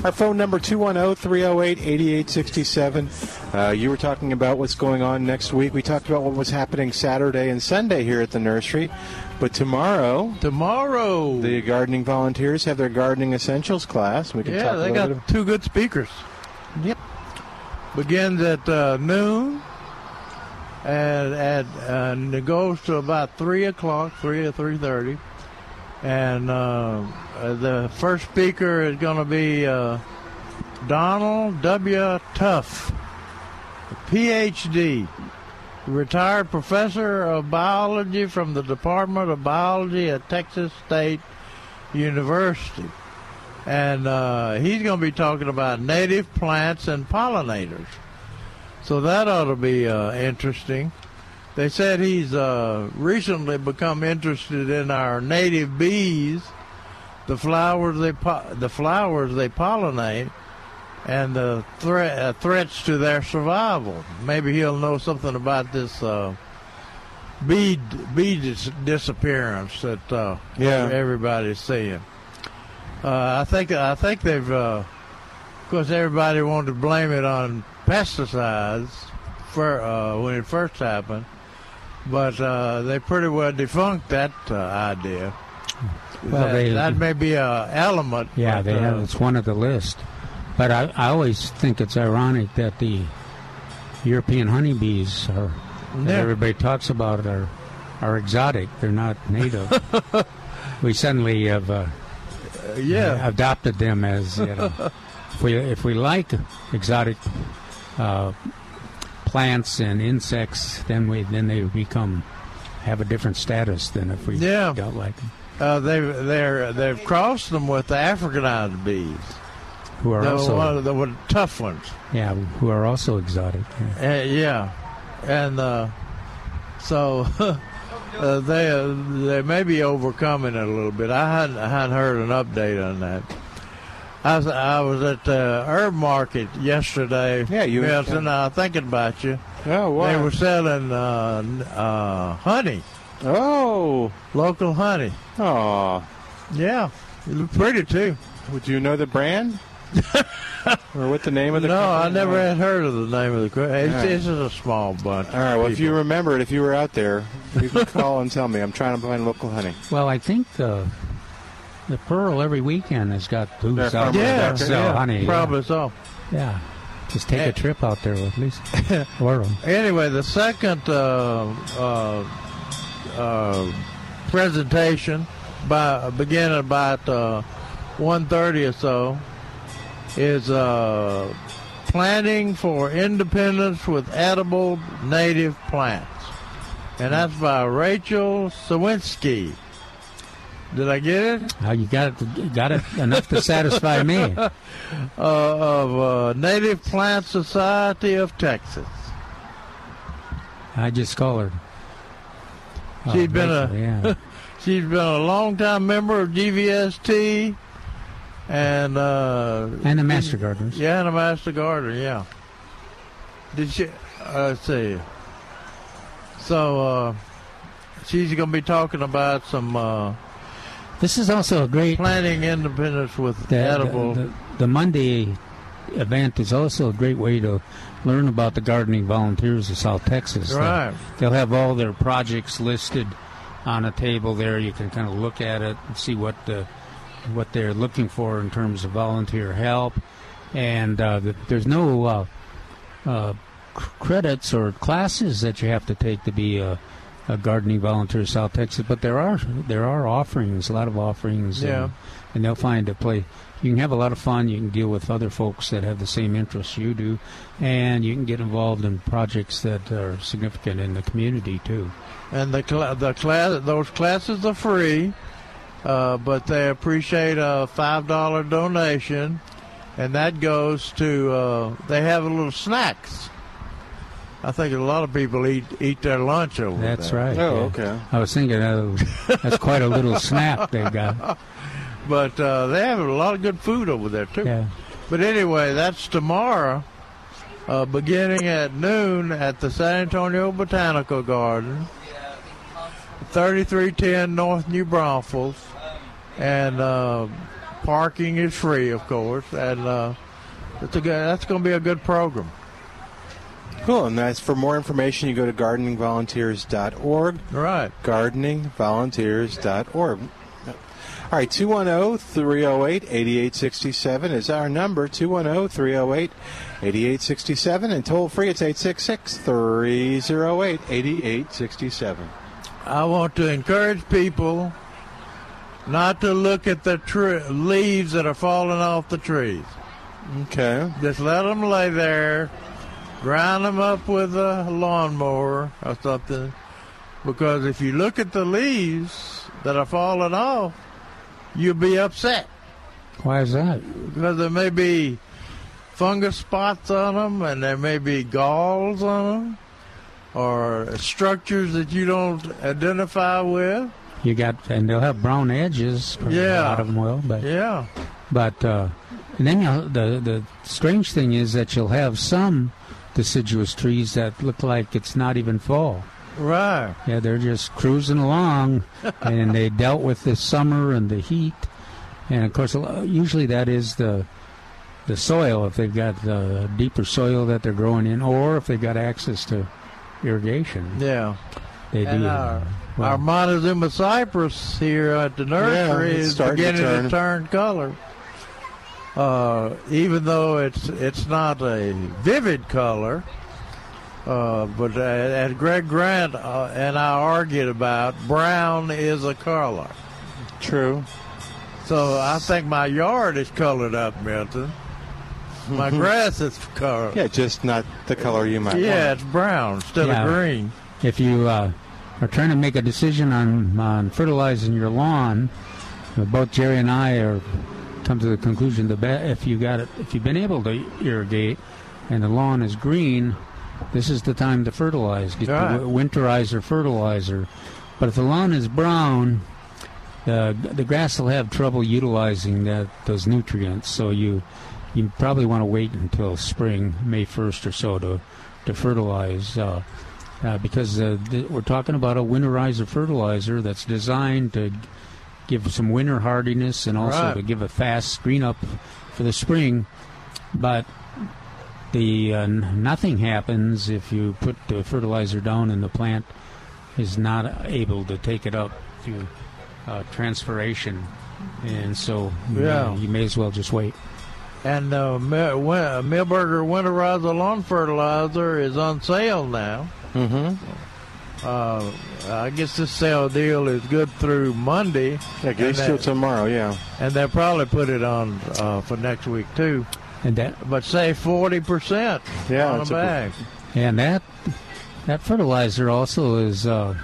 Our phone number 210-308-8867. Uh, you were talking about what's going on next week. We talked about what was happening Saturday and Sunday here at the nursery. But tomorrow, tomorrow, the gardening volunteers have their gardening essentials class. We can Yeah, talk they got bit. two good speakers. Yep. Begins at uh, noon, and at and it goes to about three o'clock, three or three thirty. And uh, uh, the first speaker is going to be uh, Donald W. Tuff, PhD, retired professor of biology from the Department of Biology at Texas State University and uh, he's going to be talking about native plants and pollinators. So that ought to be uh, interesting. They said he's uh, recently become interested in our native bees, the flowers they po- the flowers they pollinate, and the thre- uh, threats to their survival. Maybe he'll know something about this uh, bee bee dis- disappearance that uh, Yeah. everybody's seeing. Uh, I think I think they've, uh, of course, everybody wanted to blame it on pesticides for uh, when it first happened, but uh, they pretty well defunct that uh, idea. Well, that, they- that may be a element. Yeah, but, they have. uh, It's one of the list. But I, I always think it's ironic that the European honeybees are that everybody talks about are are exotic. They're not native. we suddenly have uh, yeah. adopted them as you know, if we if we like exotic uh, plants and insects, then we then they become have a different status than if we Yeah. don't like them. Uh, they've they're they've crossed them with the Africanized bees. Who are the, also one of the one- tough ones. yeah, who are also exotic. yeah. Uh, yeah, and uh, so uh, they uh, they may be overcoming it a little bit. I hadn't I hadn't heard an update on that. I was I was at the herb market yesterday. Yeah, you- Milton. I was thinking about you. Oh, wow. They were selling uh, uh, honey. Oh, local honey. Oh, yeah, it looked pretty too. Would you know the brand? or what the name of the No, I company? never had heard of the name of the. co- It's, All right. This is a small bunch. All right. Well, if you remember it, if you were out there, you can call and tell me. I'm trying to find local honey. Well, I think the the Pearl every weekend has got booths out there market, sell yeah. honey. Probably yeah. so. Yeah. Just take a trip out there at least. Or Anyway, the second uh, uh, uh, presentation, by beginning about uh, 1.30 or so, is uh, planting for independence with edible native plants, and that's by Rachel Sawinski. Did I get it? How you got it? Got it enough to satisfy me. uh, of uh, Native Plant Society of Texas. I just call her. Oh, She's been a yeah. she's been a longtime member of GVST, and uh, and the Master Gardeners. yeah, and a Master Gardener. Yeah. Did she? uh, let's see. So uh, she's going to be talking about some uh, This is also a great planting independence with the, edible. the, the, the Monday event is also a great way to learn about the gardening volunteers of South Texas. They'll- Right. They'll have all their projects listed on a table there. You can kind of look at it and see what the what they're looking for in terms of volunteer help. And uh, the, there's no uh, uh, credits or classes that you have to take to be a, a gardening volunteer in South Texas, but there are there are offerings, a lot of offerings. Yeah. And, and they'll find a place. You can have a lot of fun. You can deal with other folks that have the same interests you do, and you can get involved in projects that are significant in the community too. and the cla- the class those classes are free, uh, but they appreciate a five dollar donation, and that goes to uh, they have a little snacks. I think a lot of people eat eat their lunch over That's there. That's right. Oh, yeah. okay. I was thinking uh, that's quite a little snack they've got. But uh, they have a lot of good food over there too. Yeah. But anyway, that's tomorrow, uh, beginning at noon at the San Antonio Botanical Garden, 3310 North New Braunfels, and uh, parking is free, of course, and uh, it's a good, that's going to be a good program. Cool. And that's for more information, you go to gardeningvolunteers.org. Right. Gardeningvolunteers.org. All right, 210 308 8867 is our number 210 308 8867. And toll free, it's 866 308 8867. I want to encourage people not to look at the tre- leaves that are falling off the trees. Okay. Just let them lay there, grind them up with a lawnmower or something. Because if you look at the leaves that are falling off, you'll be upset. Why is that? Because there may be fungus spots on them, and there may be galls on them, or structures that you don't identify with. You got, and they'll have brown edges. Yeah, A lot of them will, but Yeah. But uh, and then the the strange thing is that you'll have some deciduous trees that look like it's not even fall. Right. Yeah, they're just cruising along, and they dealt with the summer and the heat, and of course, usually that is the the soil if they've got the deeper soil that they're growing in, or if they've got access to irrigation. Yeah. They And do. our, well. our Montezuma cypress here at the nursery it's is to beginning to turn. turn color. Uh, even though it's it's not a vivid color, uh, but uh, as Greg Grant uh, and I argued about, brown is a color. True. So I think my yard is colored up, Milton. My grass is colored. Yeah, just not the color you might Yeah, want. it's brown instead Yeah. of green. if you uh, are trying to make a decision on, on fertilizing your lawn, uh, both Jerry and I are come to the conclusion that be- if you got it, if you've been able to irrigate, and the lawn is green, this is the time to fertilize. Get Right. the wi- winterizer fertilizer. But if the lawn is brown, uh, the grass will have trouble utilizing that those nutrients. So you you probably want to wait until spring, May first or so, to to fertilize. Uh, uh, because uh, th- we're talking about a winterizer fertilizer that's designed to give some winter hardiness and also Right. to give a fast green up for the spring. But the uh, nothing happens if you put the fertilizer down and the plant is not able to take it up through uh, transpiration, and so you- Yeah. you may as well just wait. And uh, Mi- Win- Milberger Winterizer Lawn Fertilizer is on sale now. Mm-hmm. Uh, I guess this sale deal is good through Monday. Yeah, get and, it till tomorrow, yeah. and they'll probably put it on uh, for next week too. And that But say forty percent Yeah, on a it's a- bag. And that that fertilizer also is uh,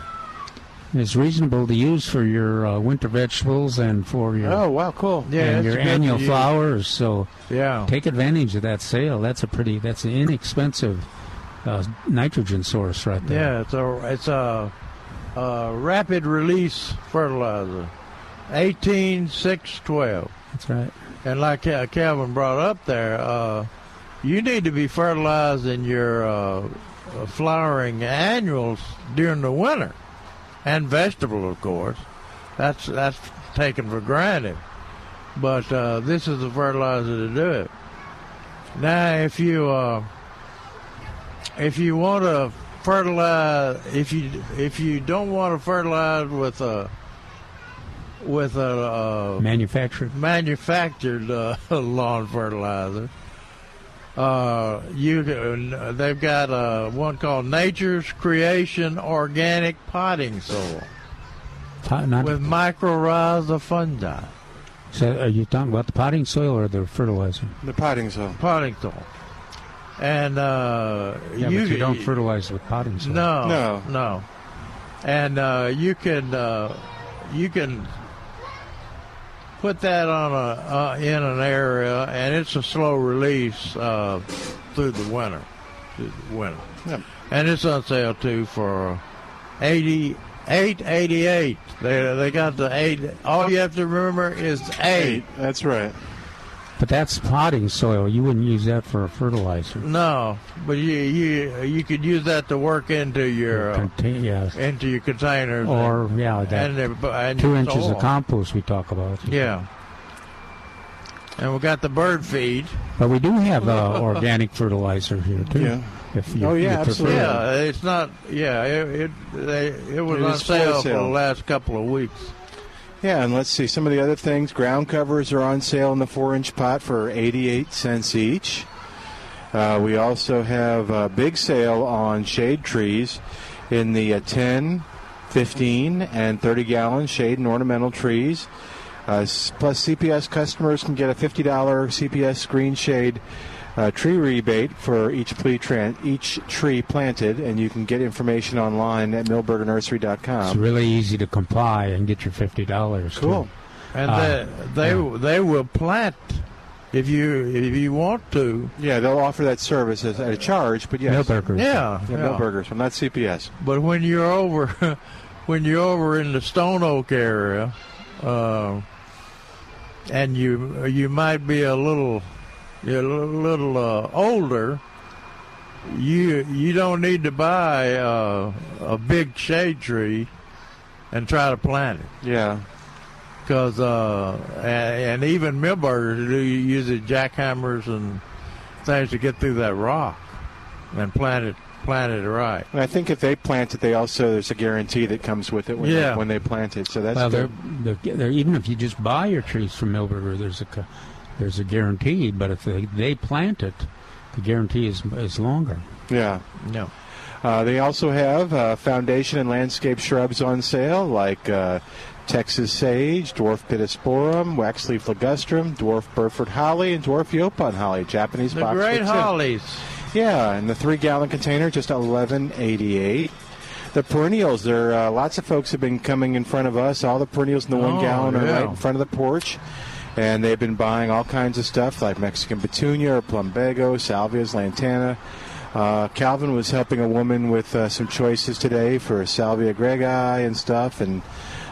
is reasonable to use for your uh, winter vegetables and for your Oh, wow, cool. yeah, and your annual flowers. So Yeah, take advantage of that sale. That's a pretty that's an inexpensive uh, nitrogen source right there. yeah. It's a it's a, a rapid release fertilizer, eighteen six twelve. That's right. And like Calvin brought up there, uh, you need to be fertilizing your uh, flowering annuals during the winter, and vegetable, of course. That's that's taken for granted. But uh, this is the fertilizer to do it. Now, if you uh, if you want to fertilize, if you if you don't want to fertilize with a with a uh, Manufactured. manufactured uh, lawn fertilizer. Uh, you can- they've got uh, one called Nature's Creation Organic Potting Soil not, with mycorrhiza fungi. so are you talking about the potting soil or the fertilizer? The potting soil. Potting soil. And uh, Yeah, you, but you don't fertilize with potting soil. No, No. no. And uh, you can uh, you can put that on a uh, in an area, and it's a slow release uh, through the winter. Through the winter, Yep. and it's on sale too for eighty eight eighty eight. They they got the eight. All you have to remember is eight. That's right. But that's potting soil. You wouldn't use that for a fertilizer. No, but you you you could use that to work into your uh, Contain, yeah. into your containers Or, yeah, that and, and, and two inches soil. of compost we talk about. Yeah. And we got the bird feed. But we do have uh, organic fertilizer here, too. Yeah. If you, Oh, yeah, you absolutely. Yeah, it's not. Yeah, it it, they, it was It on is for sale for the last couple of weeks. Yeah, and let's see some of the other things. Ground covers are on sale in the four-inch pot for 88 cents each. Uh, we also have a big sale on shade trees in the uh, 10, 15, and 30 gallon shade and ornamental trees. Uh, plus, CPS customers can get a $50 CPS Green Shade uh, tree rebate for each tree, tran- each tree planted, and you can get information online at milbergernursery.com. It's really easy to comply and get your fifty dollars. Cool. And Uh, they they they will plant if you if you want to. Yeah, they'll offer that service at a charge, but yes. Milberger's. Yeah, Yeah, yeah. Milberger's, from not CPS. But when you're over when you're over in the Stone Oak area, uh, and you you might be a little you're a little, little uh, older. You you don't need to buy uh, a big shade tree and try to plant it. Yeah. because uh, and, and even Milberger's do use it jackhammers and things to get through that rock and plant it plant it right. And I think if they plant it, they also there's a guarantee that comes with it when, Yeah. they, when they plant it. So that's well, they're, they're, they're, even if you just buy your trees from Milberger, there's a co- there's a guarantee. But if they, they plant it, the guarantee is is longer. Yeah. No. Uh, they also have uh, foundation and landscape shrubs on sale, like uh, Texas sage, dwarf pittosporum, waxleaf ligustrum, dwarf Burford holly, and dwarf yaupon holly. Japanese The boxwood great hollies. Yeah, and the three-gallon container just eleven eighty-eight. The perennials, there uh, lots of folks have been coming in front of us. All the perennials in the one Oh, gallon are right in front of the porch, and they've been buying all kinds of stuff like Mexican petunia, or plumbago, salvias, lantana. Uh, Calvin was helping a woman with uh, some choices today for salvia greggii and stuff, and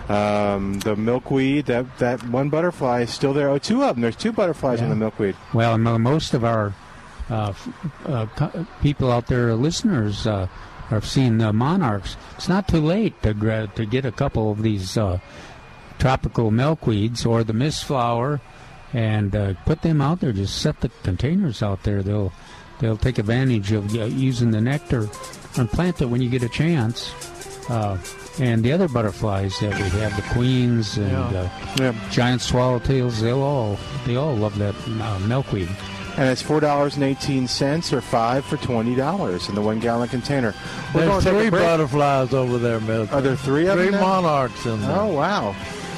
um, the milkweed. That that one butterfly is still there. Oh, two of them. There's two butterflies in the milkweed. Well, most of our uh, f- uh, co- people out there, listeners, uh, have seen the monarchs. It's not too late to gra- to get a couple of these uh, tropical milkweeds or the mist flower, and uh, put them out there. Just set the containers out there. They'll they'll take advantage of uh, using the nectar and plant it when you get a chance. Uh, and the other butterflies that we have, the queens and Yeah. uh, giant swallowtails, they'll all they all love that uh, milkweed. And it's four dollars and eighteen cents, or five for twenty dollars in the one gallon container. We're There's gonna take a three butterflies over there, Milton. Are there three of Three them? now? monarchs in there. Oh wow.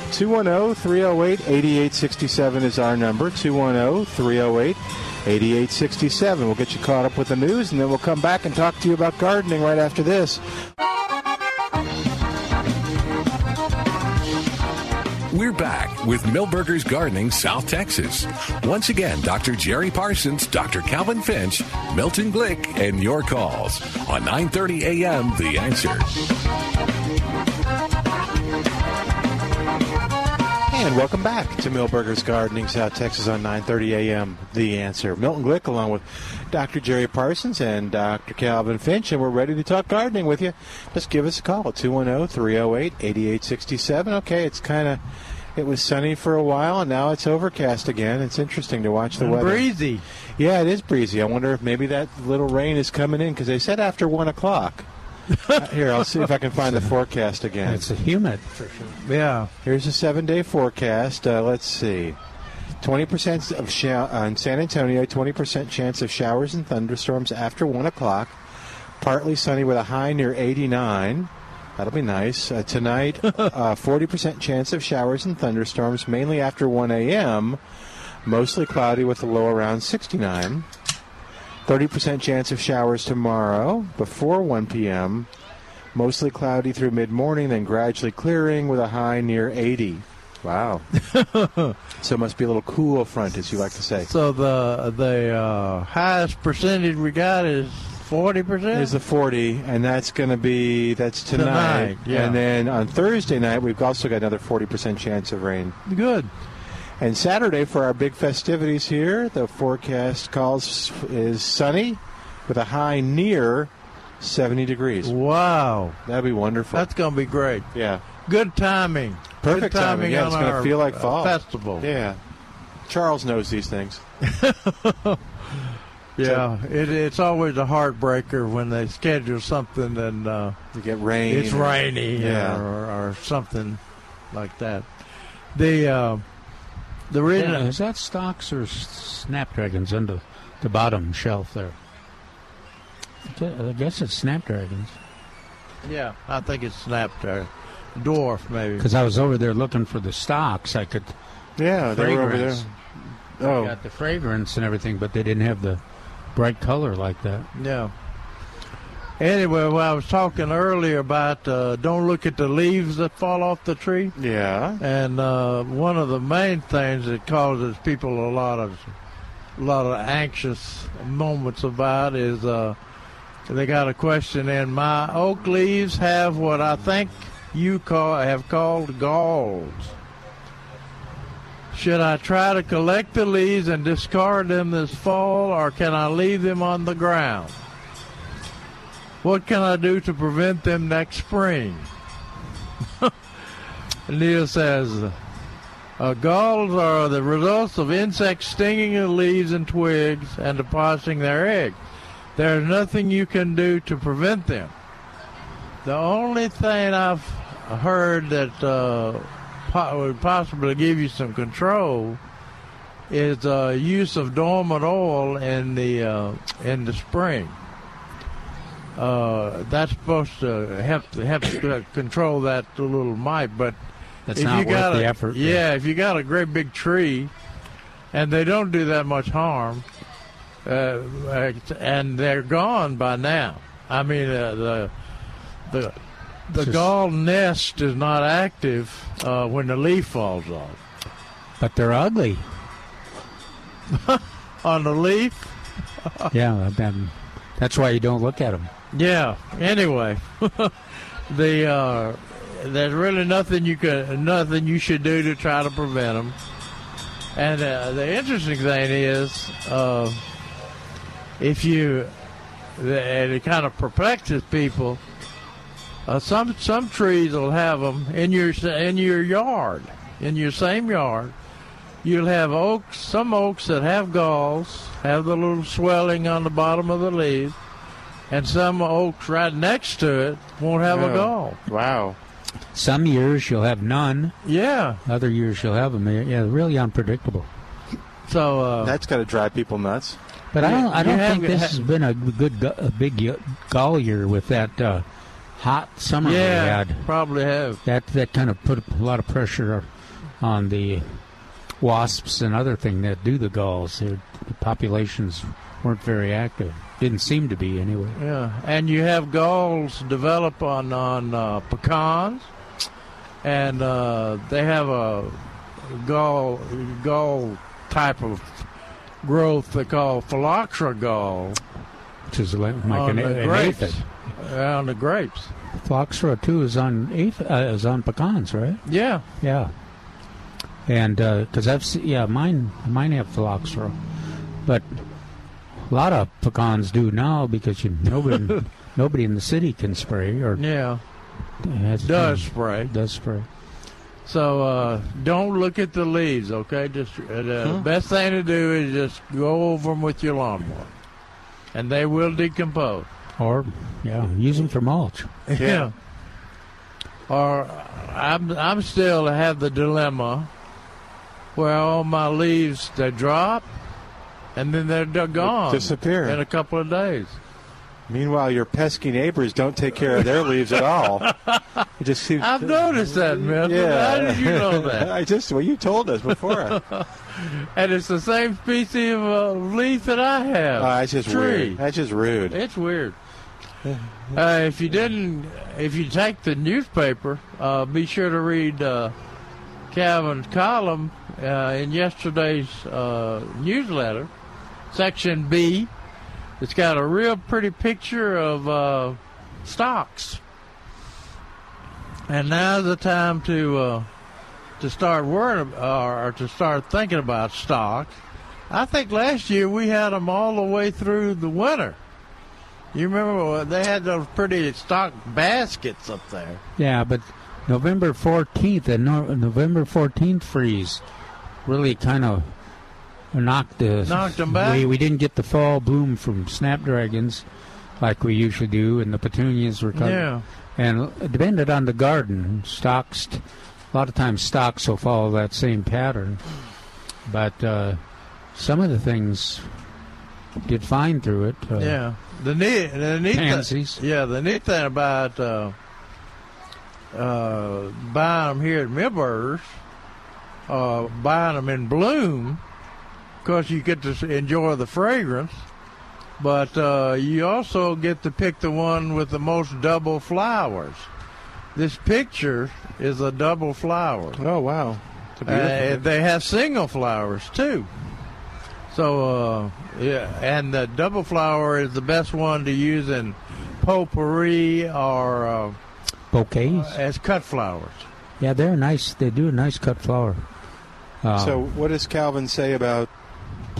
210-308-8867 is our number. 210-308-8867. We'll get you caught up with the news and then we'll come back and talk to you about gardening right after this. We're back with Milberger's Gardening, South Texas. Once again, Dr. Jerry Parsons, Dr. Calvin Finch, Milton Glick, and your calls on 9:30 a.m. The Answer. And Welcome back to Milberger's Gardening, South Texas on 9:30 a.m. The Answer. Milton Glick, along with Dr. Jerry Parsons and Dr. Calvin Finch, and we're ready to talk gardening with you. Just give us a call at 210-308-8867. Okay, it's kind of it was sunny for a while, and now it's overcast again. It's interesting to watch the And weather. breezy. Yeah, it is breezy. I wonder if maybe that little rain is coming in because they said after one o'clock. Here, I'll see if I can find the forecast again. It's humid. For sure. Yeah. Here's a seven-day forecast. Uh, let's see. 20% of shower uh, in San Antonio, 20% chance of showers and thunderstorms after 1 o'clock. Partly sunny with a high near 89. That'll be nice. Uh, tonight, uh, 40% chance of showers and thunderstorms, mainly after 1 a.m. Mostly cloudy with a low around 69. 30% chance of showers tomorrow before 1 p.m. Mostly cloudy through mid morning, then gradually clearing with a high near 80. Wow. so it must be a little cool front, as you like to say. So the the uh, highest percentage we got is forty percent. Is the 40, and that's going to be, that's tonight. Tonight, yeah. And then on Thursday night, we've also got another 40% chance of rain. good? And Saturday, for our big festivities here, the forecast calls is sunny with a high near 70 degrees. Wow, That'd be wonderful. that's gonna be great. yeah. Good timing. Perfect Good timing. Yeah, on it's going to our, feel like uh, fall. festival. Yeah. Charles knows these things. Yeah, it, it's always a heartbreaker when they schedule something and uh, You get rain. it's rainy Yeah. or, or something like that. The uh, the Yeah, is that stocks or snapdragons under the, the bottom shelf there? I guess it's snapdragons. yeah, I think it's snapdragon. Dwarf maybe. Because I was over there looking for the stocks. I could Yeah, they were over there. Fragrance. Oh, got the fragrance and everything, but they didn't have the bright color like that. Yeah. Anyway, well, I was talking earlier about uh, don't look at the leaves that fall off the tree. yeah. And uh, one of the main things that causes people a lot of a lot of anxious moments about is uh, they got a question in my oak leaves have what I think you call have called galls. Should I try to collect the leaves and discard them this fall, or can I leave them on the ground? What can I do to prevent them next spring? Neil says, uh, galls are the results of insects stinging the leaves and twigs and depositing their eggs. There's nothing you can do to prevent them. The only thing I've heard that uh, po- would possibly give you some control is uh, use of dormant oil in the uh, in the spring. Uh, that's supposed to help to help to control that little mite, but That's if not you worth got the a, effort. Yeah, if you got a great big tree, and they don't do that much harm, uh, and they're gone by now. I mean, uh, the the the Just- gall nest is not active uh, when the leaf falls off. But they're ugly. On the leaf, yeah, then that's why you don't look at them. Yeah. Anyway, the uh, there's really nothing you can nothing you should do to try to prevent them. And uh, the interesting thing is, uh, if you, and it kind of perplexes people. Uh, some some trees will have them in your in your yard, in your same yard. You'll have oaks, some oaks that have galls, have the little swelling on the bottom of the leaves, and some oaks right next to it won't have a Oh. gall. Wow. Some years you'll have none. Yeah. Other years you'll have them. Yeah, really unpredictable. So uh, That's got to drive people nuts. But I don't. I don't have- think this ha- has been a good, a big gall year with that uh, hot summer we yeah, had. probably have. That that kind of put a lot of pressure on the wasps and other thing that do the galls. Their the populations weren't very active. Didn't seem to be anyway. Yeah, and you have galls develop on on uh, pecans, and uh, they have a gall gall type of growth they call phylloxera gall Which is like, on an, the an grapes. aphid. Uh, on the grapes. Phylloxera too is on aphid, uh, is on pecans, right? Yeah, Yeah. and because I've se- yeah mine mine have phylloxera, but a lot of pecans do now because you nobody nobody in the city can spray or Yeah. has Does spray. does spray. So uh, don't look at the leaves, okay? Just uh, the Huh? best thing to do is just go over them with your lawnmower, and they will decompose. Or yeah, use them for mulch. Yeah. Or I'm I'm still have the dilemma where all my leaves they drop, and then they're, gone, disappear. in a couple of days. Meanwhile, your pesky neighbors don't take care of their leaves at all. You just see. I've noticed that, man. Yeah. How did you know that? I just well, you told us before. and it's the same species of uh, leaf that I have. Oh, that's just Tree. weird. That's just rude. It's weird. Uh, if you didn't, if you take the newspaper, uh, be sure to read uh, Calvin's column uh, in yesterday's uh, newsletter, section B. It's got a real pretty picture of uh, stocks. And now's the time to uh, to start worrying or, to start thinking about stocks. I think last year we had them all the way through the winter. You remember they had those pretty stock baskets up there? Yeah, but November 14th, the no- November 14th freeze really kind of knocked the. Knocked 'em back? We, we didn't get the fall bloom from snapdragons like we usually do, and the petunias were coming. Yeah. And it depended on the garden. Stocks, a lot of times stocks will follow that same pattern. But uh, some of the things did fine through it. Uh, yeah. The neat, the neat Pansies. yeah, the neat thing about uh, uh, buying them here at Milberger's, uh, buying them in bloom, course you get to enjoy the fragrance, but uh, you also get to pick the one with the most double flowers. This picture is a double flower. Oh wow! It's a beautiful Uh, they have single flowers too. So uh, yeah, and the double flower is the best one to use in potpourri or uh, Bouquets. as cut flowers. Yeah, they're nice. They do a nice cut flower. Um, so, what does Calvin say about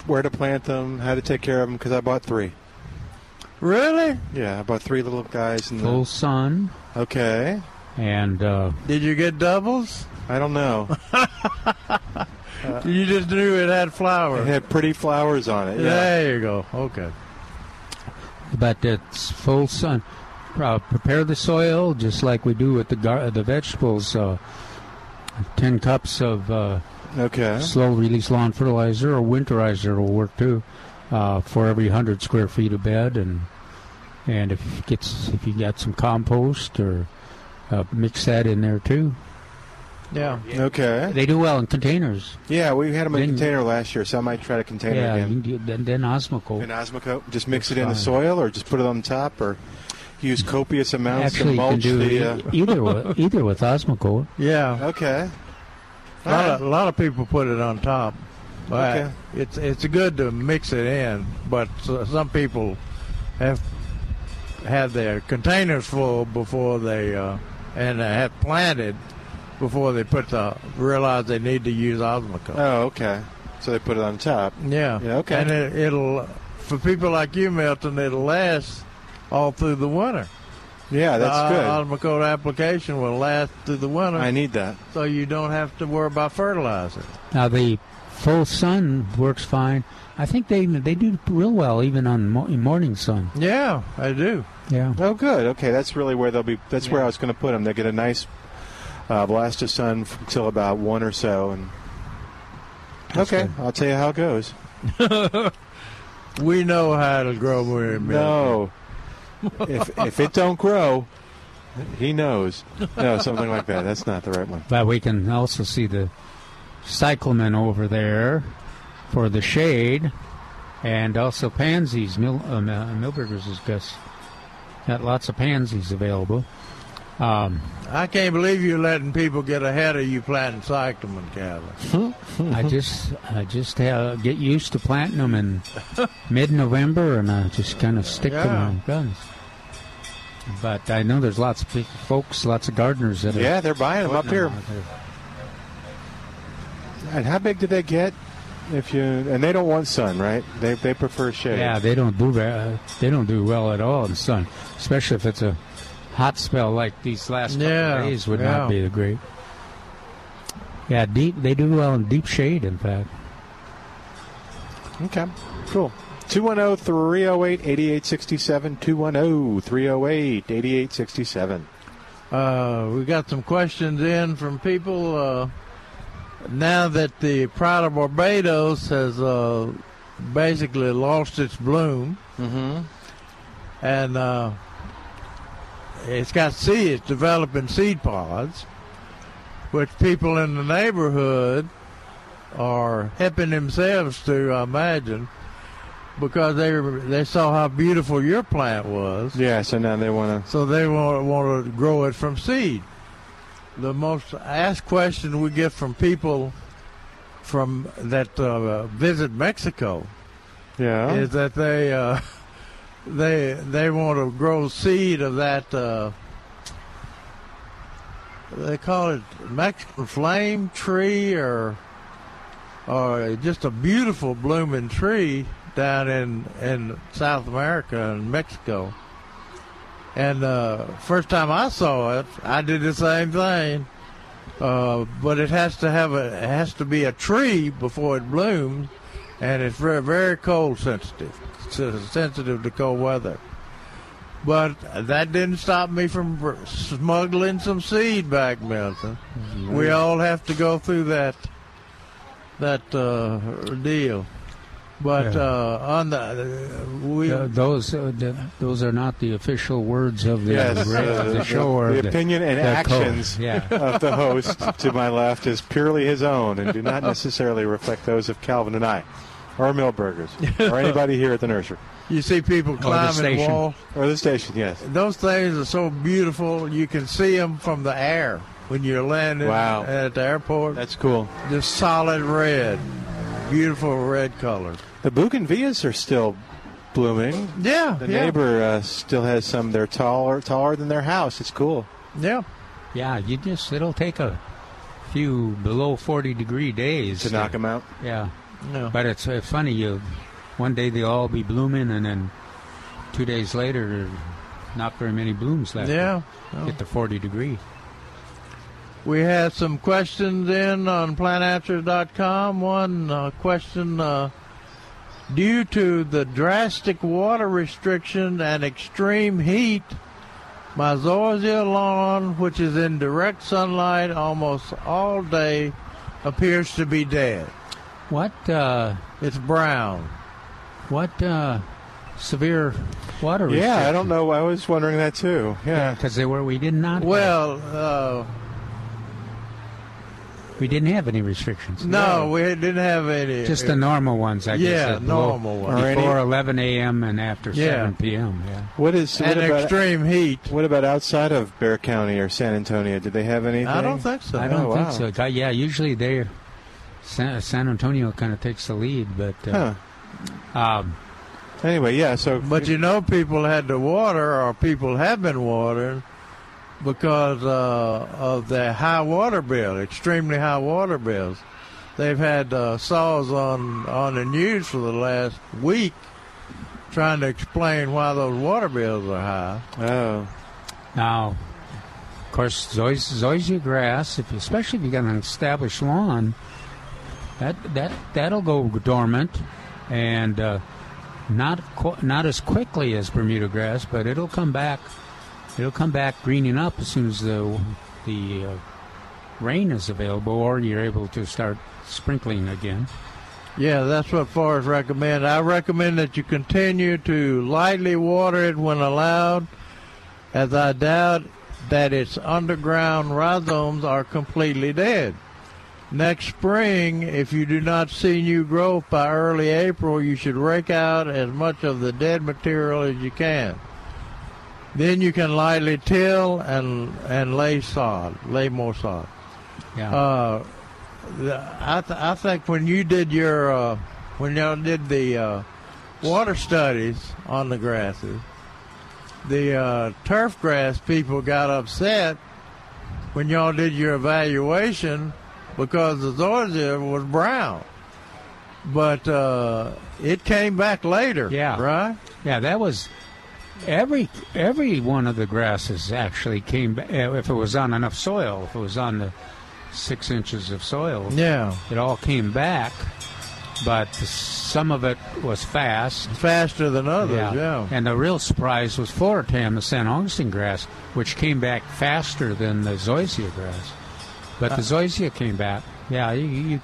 where to plant them, how to take care of them? Because I bought three. Really? Yeah, I bought three little guys. In the full the, sun, okay. and uh, Did you get doubles? I don't know. you just knew it had flowers. It had pretty flowers on it. Yeah. There you go. Okay. but it's full sun. Uh, prepare the soil just like we do with the gar- the vegetables. Uh, Ten cups of uh, Okay. slow release lawn fertilizer or winterizer will work too uh, for every hundred square feet of bed, and and if it gets if you got some compost or uh, mix that in there too. Yeah. Okay. They do well in containers. Yeah, we had them in a Then- container last year, so I might try to container yeah, you again. can do, then, then Osmocote. In Osmocote, just mix it That's in the soil, or just put it on top, or use copious amounts Actually, to you can do the. Uh, either with, either with Osmocote. Yeah. okay. A lot, of, a lot of people put it on top. But Okay. It's it's good to mix it in, but some people have had their containers full before they uh, and have planted before they put the realize they need to use Osmocote. Oh, okay. So they put it on top. yeah. Yeah, okay. And it, it'll for people like you, Milton, it'll last all through the winter. Yeah, that's the good. Osmocote application will last through the winter, I need that. so you don't have to worry about fertilizer. Now the full sun works fine. I think they they do real well even on mo- morning sun. Yeah, I do. Yeah. Oh, good. Okay, that's really where they'll be. That's where I was going to put them. They get a nice uh, blast of sun until about one or so, and okay, I'll tell you how it goes. We know how to grow more milk. No, if if it don't grow, he knows. No, something like that. That's not the right one. But we can also see the cyclamen over there for the shade, and also pansies. Mil, uh, Mil- Milberger's has got, got lots of pansies available. Um, I can't believe you're letting people get ahead of you planting cyclamen, Calvin. I just I just uh, get used to planting them in mid-November, and I just kind of stick to my guns. But I know there's lots of people, folks, lots of gardeners that are Yeah, they're buying them up here. them. And how big do they get? If you and they don't want sun, right? They they prefer shade. Yeah, they don't do very, they don't do well at all in the sun, especially if it's a hot spell like these last couple Yeah, of days would yeah. not be the great. Yeah, deep. They do well in deep shade. In fact, Okay, cool. 210 308 8867. 210 308 8867. Uh, we got some questions in from people. Uh, now that the Pride of Barbados has uh, basically lost its bloom, Mm-hmm. and uh, it's got seeds, developing seed pods, which people in the neighborhood are helping themselves to I imagine because they they saw how beautiful your plant was. Yeah, so now they want to. So they want want to grow it from seed. The most asked question we get from people from that uh, visit Mexico Yeah. is that they uh, they they want to grow seed of that. Uh, they call it Mexican flame tree or or just a beautiful blooming tree down in in South America and Mexico. And uh, first time I saw it, I did the same thing. Uh, but it has to have a it has to be a tree before it blooms, and it's very very cold sensitive, sensitive to cold weather. But that didn't stop me from smuggling some seed back, Milton. We all have to go through that that uh, deal. But Yeah. uh, on the uh, we Uh, those uh, th- those are not the official words of the, Yes, uh, of the the- show or the opinion and the code. actions Yeah. of the host to my left is purely his own and do not necessarily reflect those of Calvin and I, or Milberger's, or anybody here at the nursery. you see people climbing the walls. Or the station, yes. Those things are so beautiful. You can see them from the air when you're landing Wow. at the airport. That's cool. just solid red, beautiful red color. The bougainvilleas are still blooming. Yeah, The yeah, neighbor uh, still has some. They're taller, taller than their house. It's cool. yeah. Yeah, you just it'll take a few below forty degree days To knock them out. Yeah, yeah. but it's uh, funny. You one day they'll all be blooming, and then two days later, not very many blooms left. Yeah. Get to forty degree. We had some questions in on plantanswers.com. One uh, question uh, due to the drastic water restriction and extreme heat, my zoysia lawn, which is in direct sunlight almost all day, appears to be dead. What uh, It's brown. what uh, severe water? Yeah, I don't know. I was wondering that too. Yeah. because they were we did not. have- Well, uh, we didn't have any restrictions. no, we didn't have any. Just the normal ones, I Yeah, guess. blow normal ones. Or any- Before 11 a.m. and after Yeah. 7 p.m. Yeah. What is what and about, extreme heat. what about outside of Bexar County or San Antonio? Did they have anything? I don't think so. I don't Oh, think wow. so. Yeah, usually they San, San Antonio kind of takes the lead, but uh, Huh. um, Anyway, yeah. So, But you know, people had to water, or people have been watering, because uh, of the high water bill, extremely high water bills. They've had uh, SAWS on on the news for the last week, trying to explain why those water bills are high. oh, now, of course, zoys- zoysia grass, if especially if you got an established lawn, that that that'll go dormant, and uh, not qu- not as quickly as Bermuda grass, but it'll come back. It'll come back greening up as soon as the the uh, rain is available, or you're able to start sprinkling again. Yeah, that's what Forrest recommend. I recommend that you continue to lightly water it when allowed, as I doubt that its underground rhizomes are completely dead. Next spring, if you do not see new growth by early April, you should rake out as much of the dead material as you can. Then you can lightly till and and lay sod, lay more sod. Yeah. Uh, the, I, th- I think when you did your uh, when y'all did the uh, water studies on the grasses, the uh, turf grass people got upset when y'all did your evaluation because the zoysia was brown. But uh, it came back later. Yeah. Right? Yeah, that was every every one of the grasses actually came back if it was on enough soil. If it was on the six inches of soil, Yeah. it all came back. But some of it was fast. Faster than others, yeah. And the real surprise was Floratam, the San Augustine grass, which came back faster than the zoysia grass. But the zoysia came back. Yeah, you, you,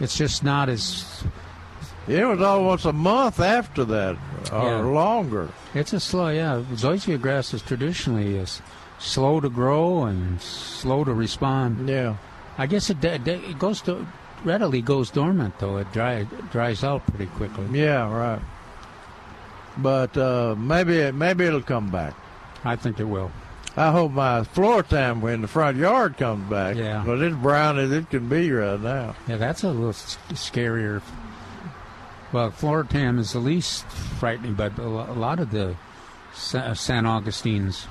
it's just not as It was almost a month after that, or Yeah. longer. It's a slow, yeah. Zoysia grass is traditionally is slow to grow and slow to respond. Yeah. I guess it, it it goes to readily goes dormant though. It dry, dries out pretty quickly. Yeah, right. But uh, maybe maybe it'll come back. I think it will. I hope my Floratam in the front yard comes back. Yeah. But it's brown as it can be right now. Yeah, that's a little scarier. Well, Floratam is the least frightening, but a lot of the Sa- uh, San Augustines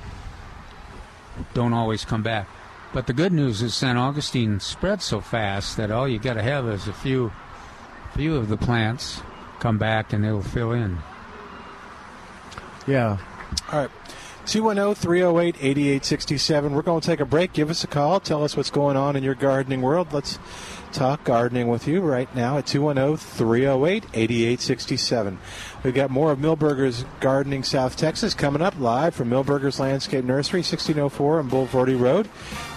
don't always come back. But the good news is San Augustine spreads so fast that all you got to have is a few, few of the plants come back and it'll fill in. Yeah. All right. 210 308 8867. We're going to take a break. Give us a call. Tell us what's going on in your gardening world. Let's talk gardening with you right now at 210 308 8867. We've got more of Milberger's Gardening South Texas coming up live from Milberger's Landscape Nursery, 1604 on Bulverde Road.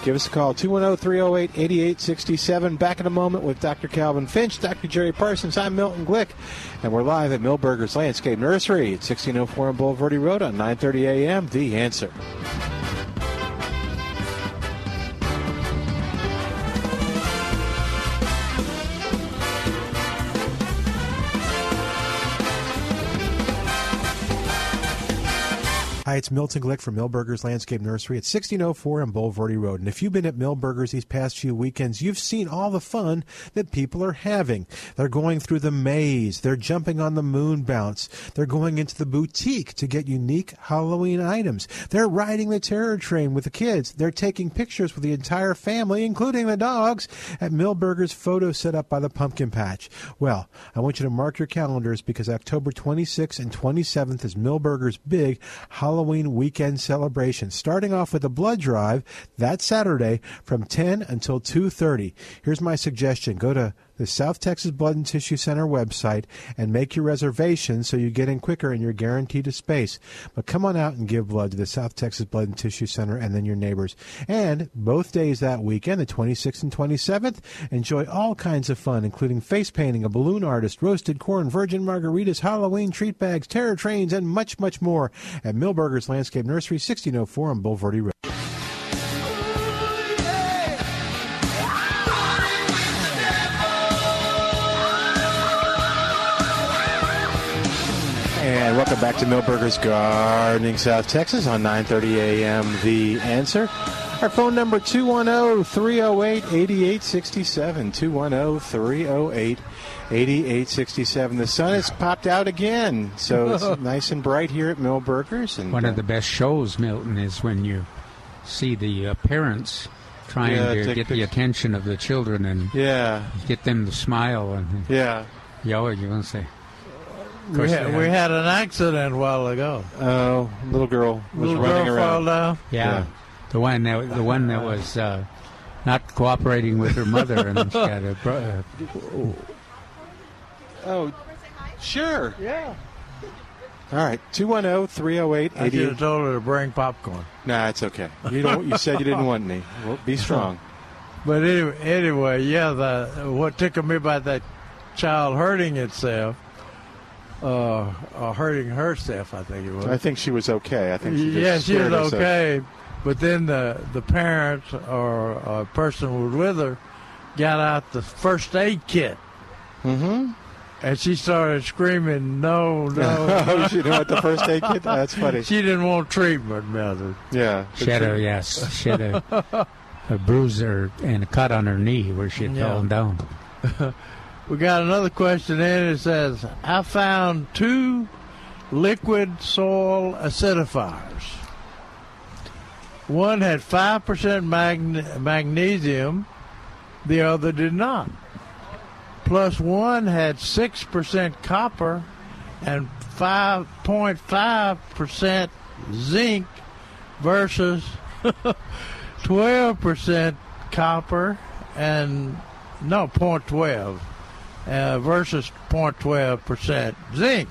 Give us a call, 210 308 8867. Back in a moment with Dr. Calvin Finch, Dr. Jerry Parsons. I'm Milton Glick, and we're live at Milberger's Landscape Nursery at 1604 on Bulverde Road on 930 a.m. The Answer. Hi, it's Milton Glick from Milberger's Landscape Nursery at 1604 on Bulverde Road. And if you've been at Milberger's these past few weekends, you've seen all the fun that people are having. They're going through the maze, they're jumping on the moon bounce, they're going into the boutique to get unique Halloween items, they're riding the terror train with the kids, they're taking pictures with the entire family, including the dogs, at Milberger's photo set up by the pumpkin patch. Well, I want you to mark your calendars because October 26th and 27th is Milberger's big Halloween weekend celebration, starting off with a blood drive that Saturday from 10 until 2:30. Here's my suggestion: go to the South Texas Blood and Tissue Center website and make your reservation so you get in quicker and you're guaranteed a space. But come on out and give blood to the South Texas Blood and Tissue Center and then your neighbors. And both days that weekend, the 26th and 27th, enjoy all kinds of fun, including face painting, a balloon artist, roasted corn, virgin margaritas, Halloween treat bags, terror trains, and much, much more at Milberger's Landscape Nursery, 1604 on Bulverde Road. Back to Milberger's Gardening South Texas on 9:30 a.m. The Answer. Our phone number 210-308-8867. 210-308-8867. The sun has popped out again, so it's nice and bright here at Milberger's. And One uh, of the best shows, Milton, is when you see the uh, parents trying Yeah, to get the attention of the children and yeah, get them to smile and yeah. yeah, you want to say? Of We had, we had an accident a while ago. Oh, little girl was Little running girl around. fell down. Yeah. Yeah. The one that the one that was uh, not cooperating with her mother and she got a bro- uh, Oh, sure. Yeah. All right, 210-308-8867. I should have told her to bring popcorn. Nah, it's okay. You don't. You said you didn't want any. Well, be strong. But anyway, anyway, yeah, the what tickled me about that child hurting itself, uh, or hurting herself, I think it was. I think she was okay. I think she just yeah, she was scared herself. okay. But then the the parent or a person who was with her got out the first aid kit, Mm-hmm. and she started screaming, "No, no!" oh, no." she didn't want the first aid kit. That's funny. She didn't want treatment, mother. Yeah. she had a yes, she had a, a bruise or and a cut on her knee where she had Yeah. fallen down. We got another question in. It says, "I found two liquid soil acidifiers. One had five percent magne- magnesium, the other did not. Plus one had 6% copper and 5.5% zinc versus 12% copper and no 0.12 uh, versus 0.12% zinc.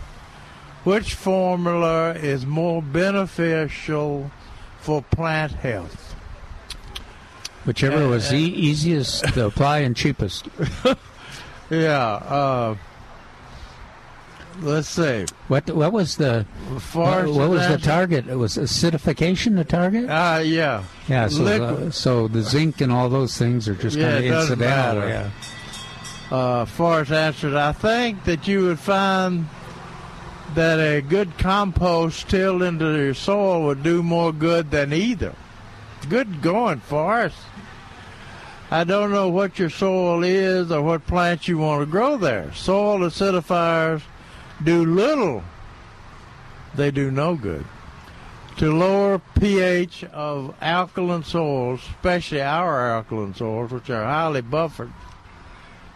Which formula is more beneficial for plant health? Whichever Uh, was uh, e- easiest to apply and cheapest. Yeah. Uh, let's see. What what was the far what, what was the target? It was acidification the target? Uh, yeah. Yeah, so the, so the zinc and all those things are just Yeah, kind of incidental. matter. Yeah. Uh, far as answered, I think that you would find that a good compost tilled into your soil would do more good than either. Good going, Forrest. I don't know what your soil is or what plants you want to grow there. Soil acidifiers do little, they do no good. To lower pH of alkaline soils, especially our alkaline soils, which are highly buffered,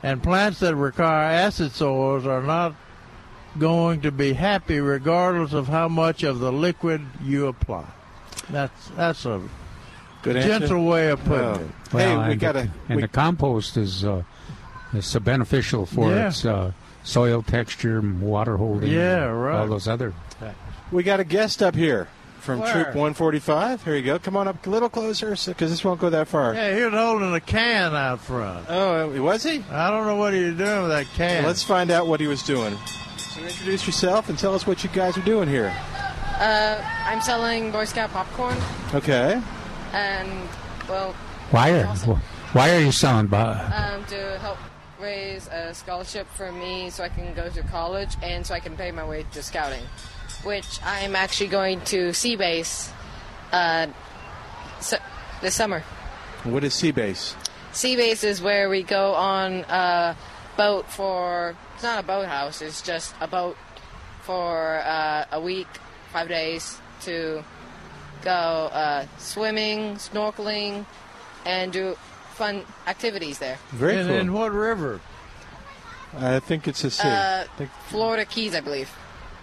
and plants that require acid soils are not going to be happy regardless of how much of the liquid you apply. That's that's a Good answer. gentle way of putting Oh. it. Hey, Well, we and got the, to. and the compost is uh, is so beneficial for Yeah. its uh, soil texture, water holding, Yeah, right. all those other. We got a guest up here from Where? Troop 145. Here you go. Come on up a little closer because this won't go that far. Yeah, he was holding a can out front. Oh, was he? I don't know what he was doing with that can. Let's find out what he was doing. So introduce yourself and tell us what you guys are doing here. Uh, I'm selling Boy Scout popcorn, Okay. and well, Why are why are you selling? Bo- um, to help raise a scholarship for me so I can go to college and so I can pay my way to scouting, which I'm actually going to Sea Base uh, so, this summer. What is Seabase? Sea Base is where we go on a boat for. It's not a boathouse. It's just a boat for uh, a week, five days to go uh, swimming, snorkeling, and do fun activities there. Very and cool. in what river? I think it's a C. Uh, think- Florida Keys, I believe.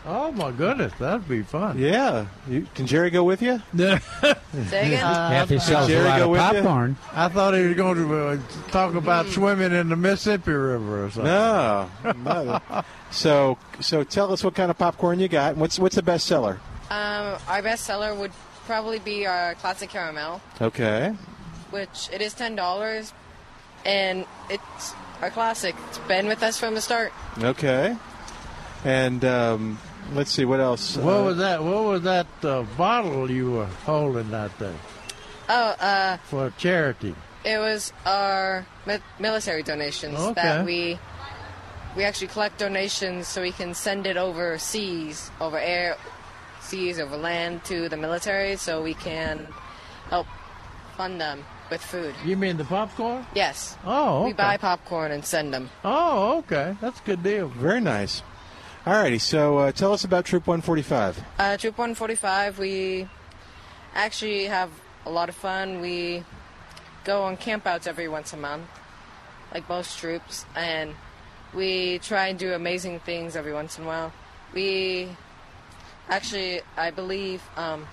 Oh my goodness, that'd be fun. yeah. You, can Jerry go with you? Say again? yeah, if he sells a Jerry lot go of with you? popcorn, I thought he was going to uh, talk about swimming in the Mississippi River or something. No. no. so, so tell us what kind of popcorn you got. and What's what's the best seller? Um, our best seller would probably be our classic caramel, Okay. which it is ten dollars, and it's our classic. It's been with us from the start. Okay. And um, let's see what else. What Uh, was that? What was that uh, bottle you were holding out there Oh, uh, for charity? it was our mi- military donations Okay. that we we actually collect donations so we can send it overseas, over air, seas, over land to the military, so we can help fund them with food. You mean the popcorn? Yes. Oh, We buy popcorn and send them. Oh, okay. That's a good deal. Very nice. Alrighty, so uh, tell us about Troop 145. Uh, Troop 145, we actually have a lot of fun. We go on campouts every once a month, like most troops, and we try and do amazing things every once in a while. We actually, I believe, um,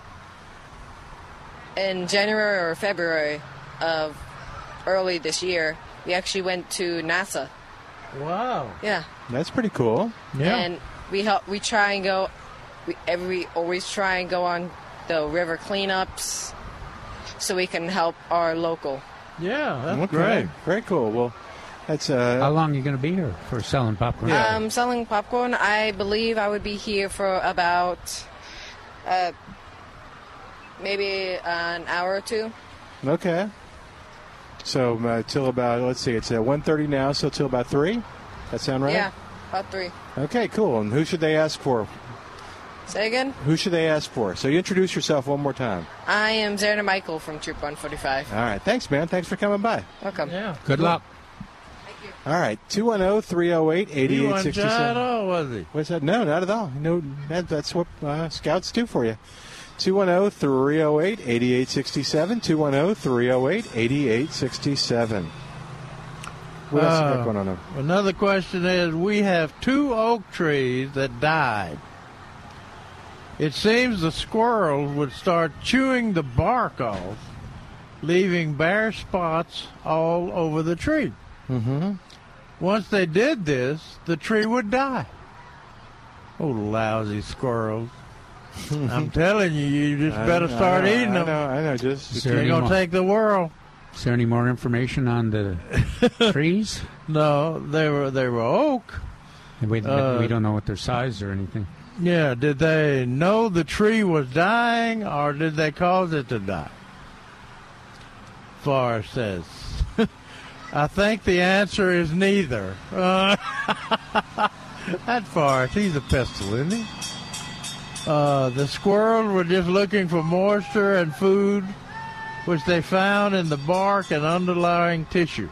in January or February of early this year, we actually went to NASA. Wow. Yeah. That's pretty cool. Yeah. And we help. We try and go. We every always try and go on the river cleanups, so we can help our local. Yeah, that's okay. great. Very cool. Well, that's uh, how long are you going to be here for selling popcorn? Um, selling popcorn. I believe I would be here for about, uh, maybe an hour or two. okay. So uh, till about let's see, it's uh, 1:30 now, so till about three. That sound right? Yeah, about three. Okay, cool. And who should they ask for? Say again. Who should they ask for? So you introduce yourself one more time. I am Zerna Michael from Troop 145. All right. Thanks, man. Thanks for coming by. Welcome. Yeah. Good luck. Luck. Thank you. All right. 210 308 He wasn't shy at 8867. all, was he? What's that? No, not at all. No, that, that's what uh, scouts do for you. 210 308 8867. 210 308 8867. What else you Uh, got going on there? Another question is we have two oak trees that died. It seems the squirrels would start chewing the bark off, leaving bare spots all over the tree. Mm-hmm. Once they did this, the tree would die. Oh, lousy squirrels. I'm telling you, you just I- better I start know, eating I them. know, I know. Just, Is just there They're going to more- take the world. Is there any more information on the trees? No, they were they were oak. We, Uh, we don't know what their size or anything. Yeah, did they know the tree was dying or did they cause it to die? Forrest says. I think the answer is neither. Uh, that Forrest, he's a pistol, isn't he? Uh, the squirrels were just looking for moisture and food, which they found in the bark and underlying tissue.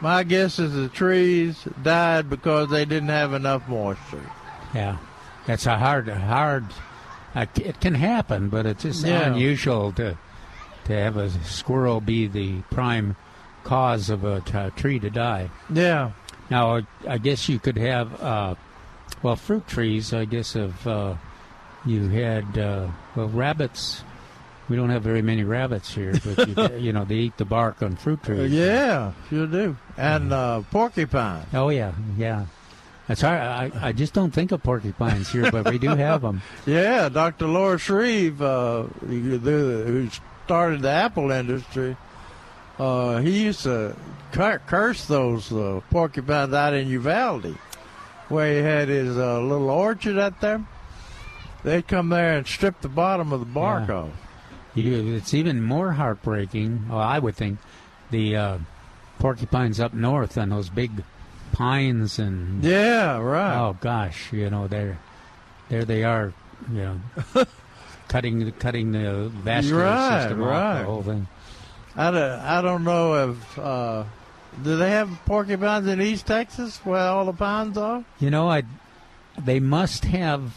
My guess is the trees died because they didn't have enough moisture. Yeah, that's a hard, hard. Uh, it can happen, but it's just Yeah. unusual to to have a squirrel be the prime cause of a t- tree to die. Yeah. Now, I- I guess you could have, uh, well, fruit trees. I guess if uh, you had, uh, well, rabbits. We don't have very many rabbits here, but you, you know they eat the bark on fruit Uh, trees. yeah, sure do. And uh, porcupine. Oh yeah, yeah. That's hard. I, I just don't think of porcupines here, but we do have them. Yeah, Dr. Loy Shreve, uh, who who started the apple industry, uh, he used to cur- curse those uh, porcupines out in Uvalde, where he had his uh, little orchard out there. They'd come there and strip the bottom of the bark Yeah. off. You, it's even more heartbreaking. Well, I would think the uh, porcupines up north on those big pines and Yeah, right. oh gosh, you know there, there they are, you know, cutting the cutting the vascular Right, system off right. the whole thing. I don't, I don't know if uh, do they have porcupines in East Texas where all the pines are? You know, I they must have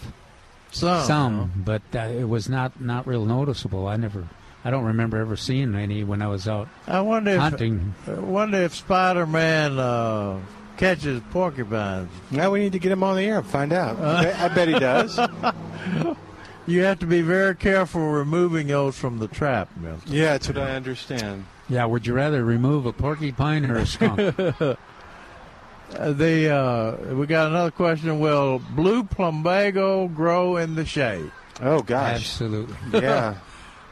Some, some, but uh, it was not not real noticeable. I never, I don't remember ever seeing any when I was out I wonder if hunting. I wonder if Spider Man uh, catches porcupines. Now we need to get him on the air and find out. I bet- I bet he does. You have to be very careful removing those from the trap, Milton. Yeah, that's what I understand. Yeah, would you rather remove a porcupine or a skunk? Uh, the uh, we got another question. Will blue plumbago grow in the shade? Oh gosh. Absolutely. Yeah.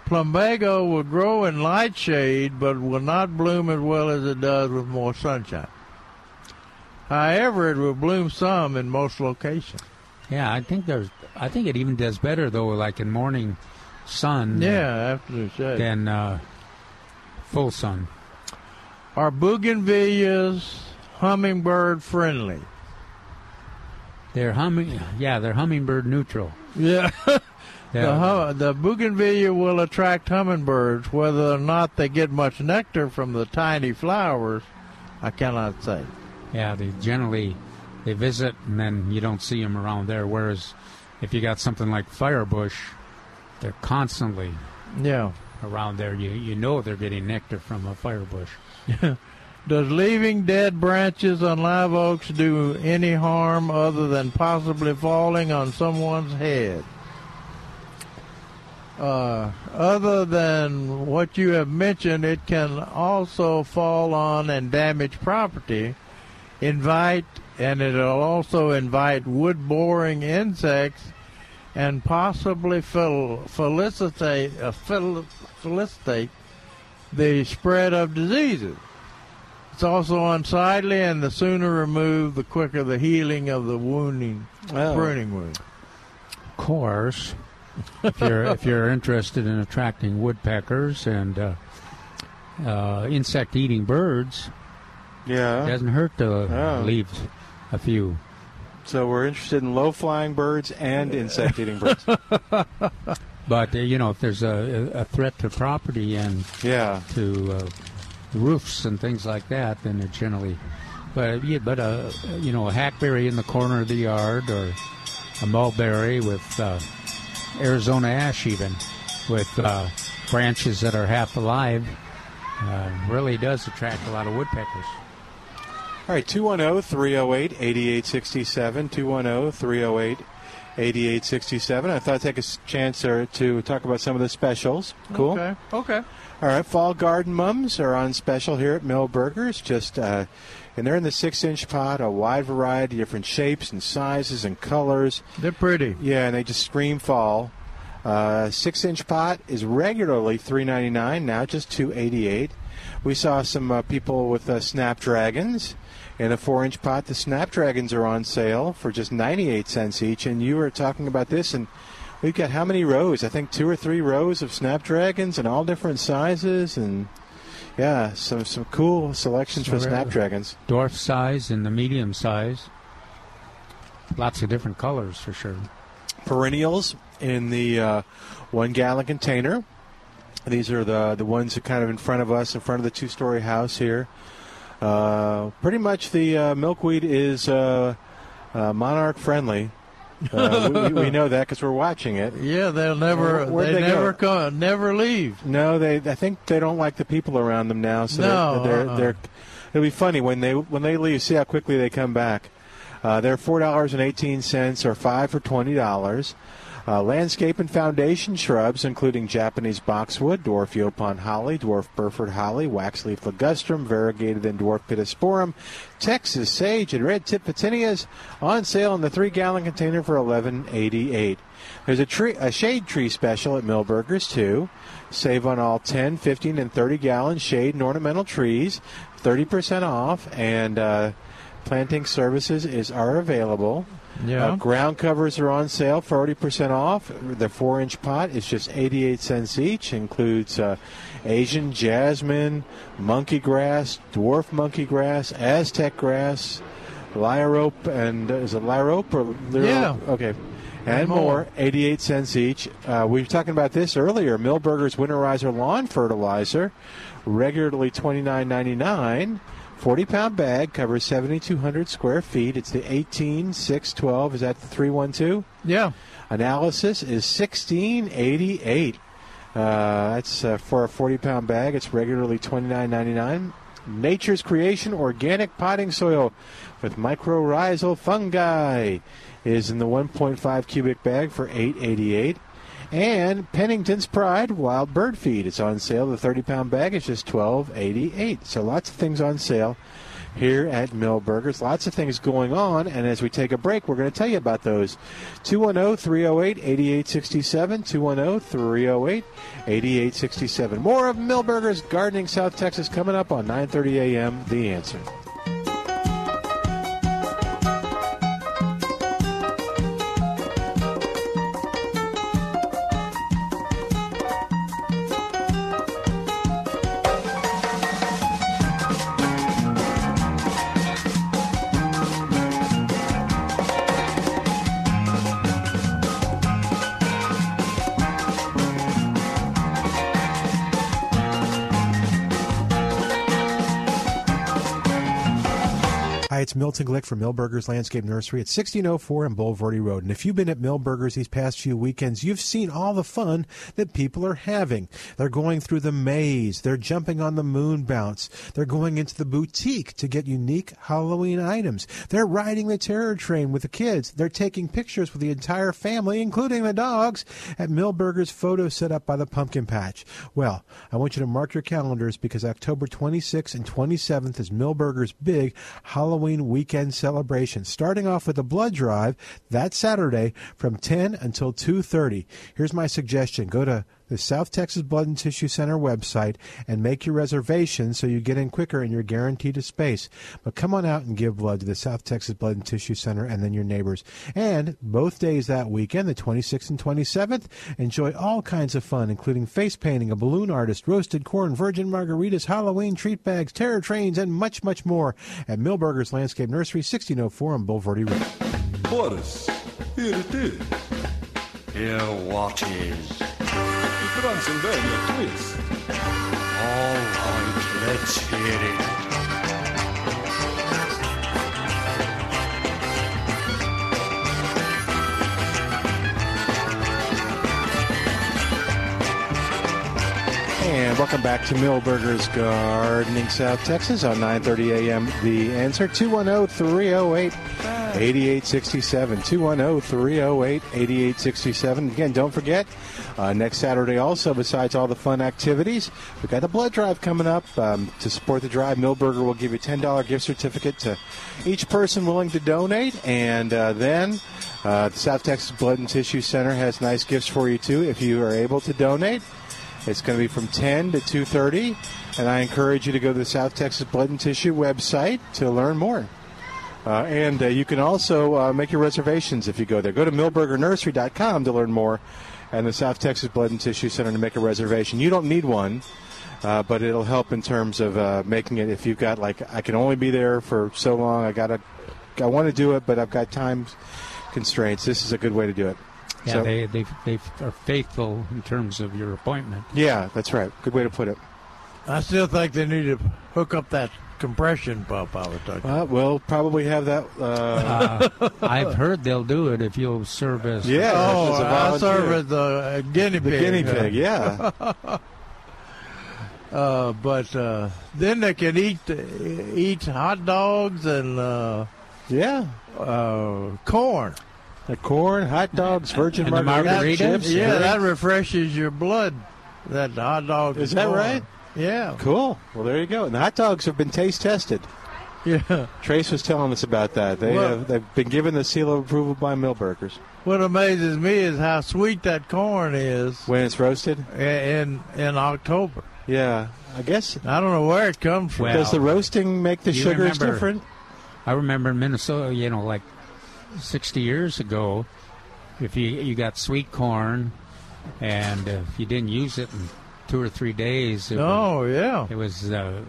Plumbago will grow in light shade, but will not bloom as well as it does with more sunshine. However, it will bloom some in most locations. Yeah, I think there's. I think it even does better though, like in morning sun. Yeah, after the shade. Than uh, full sun. Are bougainvilleas hummingbird friendly? They're humming. Yeah, they're hummingbird neutral. Yeah. The, hum- the bougainvillea will attract hummingbirds. Whether or not they get much nectar from the tiny flowers, I cannot say. Yeah, they generally they visit and then you don't see them around there. Whereas if you got something like firebush, they're constantly Yeah. around there. You you know they're getting nectar from a firebush. Does leaving dead branches on live oaks do any harm other than possibly falling on someone's head? Uh, other than what you have mentioned, it can also fall on and damage property, invite, and it'll also invite wood boring insects and possibly fel- felicitate, uh, fel- felicitate the spread of diseases. It's also unsightly, and the sooner removed, the quicker the healing of the wounding, Oh. pruning wound. Of course, if you're if you're interested in attracting woodpeckers and uh, uh, insect-eating birds, Yeah. it doesn't hurt to Oh. leave a few. So we're interested in low flying birds and insect eating birds. But uh, you know, if there's a, a threat to property and Yeah. to uh, roofs and things like that, then it generally. But yeah, but uh, you know, a hackberry in the corner of the yard or a mulberry with uh, Arizona ash, even with uh, branches that are half alive, uh, really does attract a lot of woodpeckers. All right, 210 308 8867. 210 308 8867. I thought I'd take a chance uh, to talk about some of the specials. Cool. Okay. Okay. All right, fall garden mums are on special here at Milberger's. Just uh, and they're in the six-inch pot, a wide variety of different shapes and sizes and colors. They're pretty. Yeah, and they just scream fall. Uh, six-inch pot is regularly three ninety-nine. Now just two eighty-eight. We saw some uh, people with uh, snapdragons. In a four-inch pot, the snapdragons are on sale for just ninety-eight cents each. And you were talking about this, and we've got how many rows? I think two or three rows of snapdragons in all different sizes, and yeah, some some cool selections for snapdragons. Dwarf size and the medium size. Lots of different colors for sure. perennials in the uh, one gallon container. These are the the ones that kind of in front of us, in front of the two story house here. Uh, pretty much the uh, milkweed is uh, uh, monarch friendly. Uh, we, we know that because we're watching it. Yeah, they'll never. Where'd they, they go? never come. Never leave. No, they. I think they don't like the people around them now. So No, they're, they're, uh-uh. they're. It'll be funny when they when they leave. See how quickly they come back. Uh, they're four dollars and eighteen cents, or five for twenty dollars. Uh, landscape and foundation shrubs, including Japanese boxwood, dwarf yaupon holly, dwarf Burford holly, waxleaf ligustrum, variegated and dwarf pittosporum, Texas sage, and red tip photinias, on sale in the three-gallon container for eleven eighty-eight. There's a tree, a shade tree special at Milberger's too. Save on all 10, 15, and 30 gallon shade and ornamental trees, 30% off, and uh, planting services is are available. Yeah. Uh, ground covers are on sale, 40% off. The four inch pot is just 88 cents each. Includes uh, Asian jasmine, monkey grass, dwarf monkey grass, Aztec grass, liriope, and uh, is it liriope or lyro- Yeah. Okay. And, And more. more. 88 cents each. Uh, we were talking about this earlier. Milberger's Winterizer Lawn Fertilizer, regularly $29.99. 40 pound bag covers 7,200 square feet. It's the 18612. Is that the 312? Yeah. Analysis is 1688. Uh, that's uh, for a 40 pound bag. It's regularly $29.99. Nature's Creation Organic Potting Soil with mycorrhizal fungi is in the 1.5 cubic bag for 888. And Pennington's Pride Wild Bird Feed. It's on sale. The 30 pound bag is just $12.88. So lots of things on sale here at Milberger's. Lots of things going on. And as we take a break, we're going to tell you about those. 210 308 8867. 210 308 8867. More of Milberger's Gardening South Texas coming up on 9:30 a.m. The Answer. Milton Glick from Milberger's Landscape Nursery at 1604 on Bulverde Road. And if you've been at Milberger's these past few weekends, you've seen all the fun that people are having. They're going through the maze, they're jumping on the moon bounce, they're going into the boutique to get unique Halloween items, they're riding the terror train with the kids, they're taking pictures with the entire family, including the dogs, at Milberger's photo set up by the pumpkin patch. Well, I want you to mark your calendars because October 26th and 27th is Milberger's big Halloween weekend celebration, starting off with a blood drive that Saturday from 10 until 2:30. Here's my suggestion: go to the South Texas Blood and Tissue Center website and make your reservation so you get in quicker and you're guaranteed a space. But come on out and give blood to the South Texas Blood and Tissue Center and then your neighbors. And both days that weekend, the 26th and 27th, enjoy all kinds of fun, including face painting, a balloon artist, roasted corn, virgin margaritas, Halloween treat bags, terror trains, and much, much more at Milberger's Landscape Nursery, 1604 on Bulverde Road. Boris, here it is. Here what is? The Transylvania er twist. All right, let's hear it. And Welcome back to Milberger's Gardening South Texas on 9:30 a.m. The answer 210-308-8867 210-308-8867. Again, don't forget uh, next Saturday also besides all the fun activities, we've got the blood drive coming up um, to support the drive. Milberger will give you a $10 gift certificate to each person willing to donate and uh, then uh, the South Texas Blood and Tissue Center has nice gifts for you too if you are able to donate. It's going to be from 10 to 2:30, and I encourage you to go to the South Texas Blood and Tissue website to learn more. Uh, and uh, you can also uh, make your reservations if you go there. Go to milbergernursery.com to learn more, and the South Texas Blood and Tissue Center to make a reservation. You don't need one, uh, but it'll help in terms of uh, making it. If you've got like, I can only be there for so long. I gotta, I want to do it, but I've got time constraints. This is a good way to do it. Yeah, So- they, they they are faithful in terms of your appointment. Yeah, that's right. Good way to put it. I still think they need to hook up that compression pump I was talking. Uh, we'll probably have that. Uh, Uh, I've heard they'll do it if you'll serve as Yeah, oh, as a I serve as the uh, guinea The pig. guinea pig, yeah. uh, but uh, then they can eat eat hot dogs and uh, yeah, uh, corn. The corn, hot dogs, virgin And margarita, margaritas? chips. Yeah, that refreshes your blood. That hot dog. Is that corn. right? Yeah. Cool. Well, there you go. And the hot dogs have been taste tested. Yeah. Trace was telling us about that. They Well- have they've been given the seal of approval by Milberger's What amazes me is how sweet that corn is when it's roasted. in in October. Yeah, I guess. I don't know where it comes from. Well, Does the roasting make the you sugars remember- different? I remember in Minnesota, you know, like 60 years ago, if you you got sweet corn, and uh, if you didn't use it in two or three days, it was, Oh yeah, it was uh,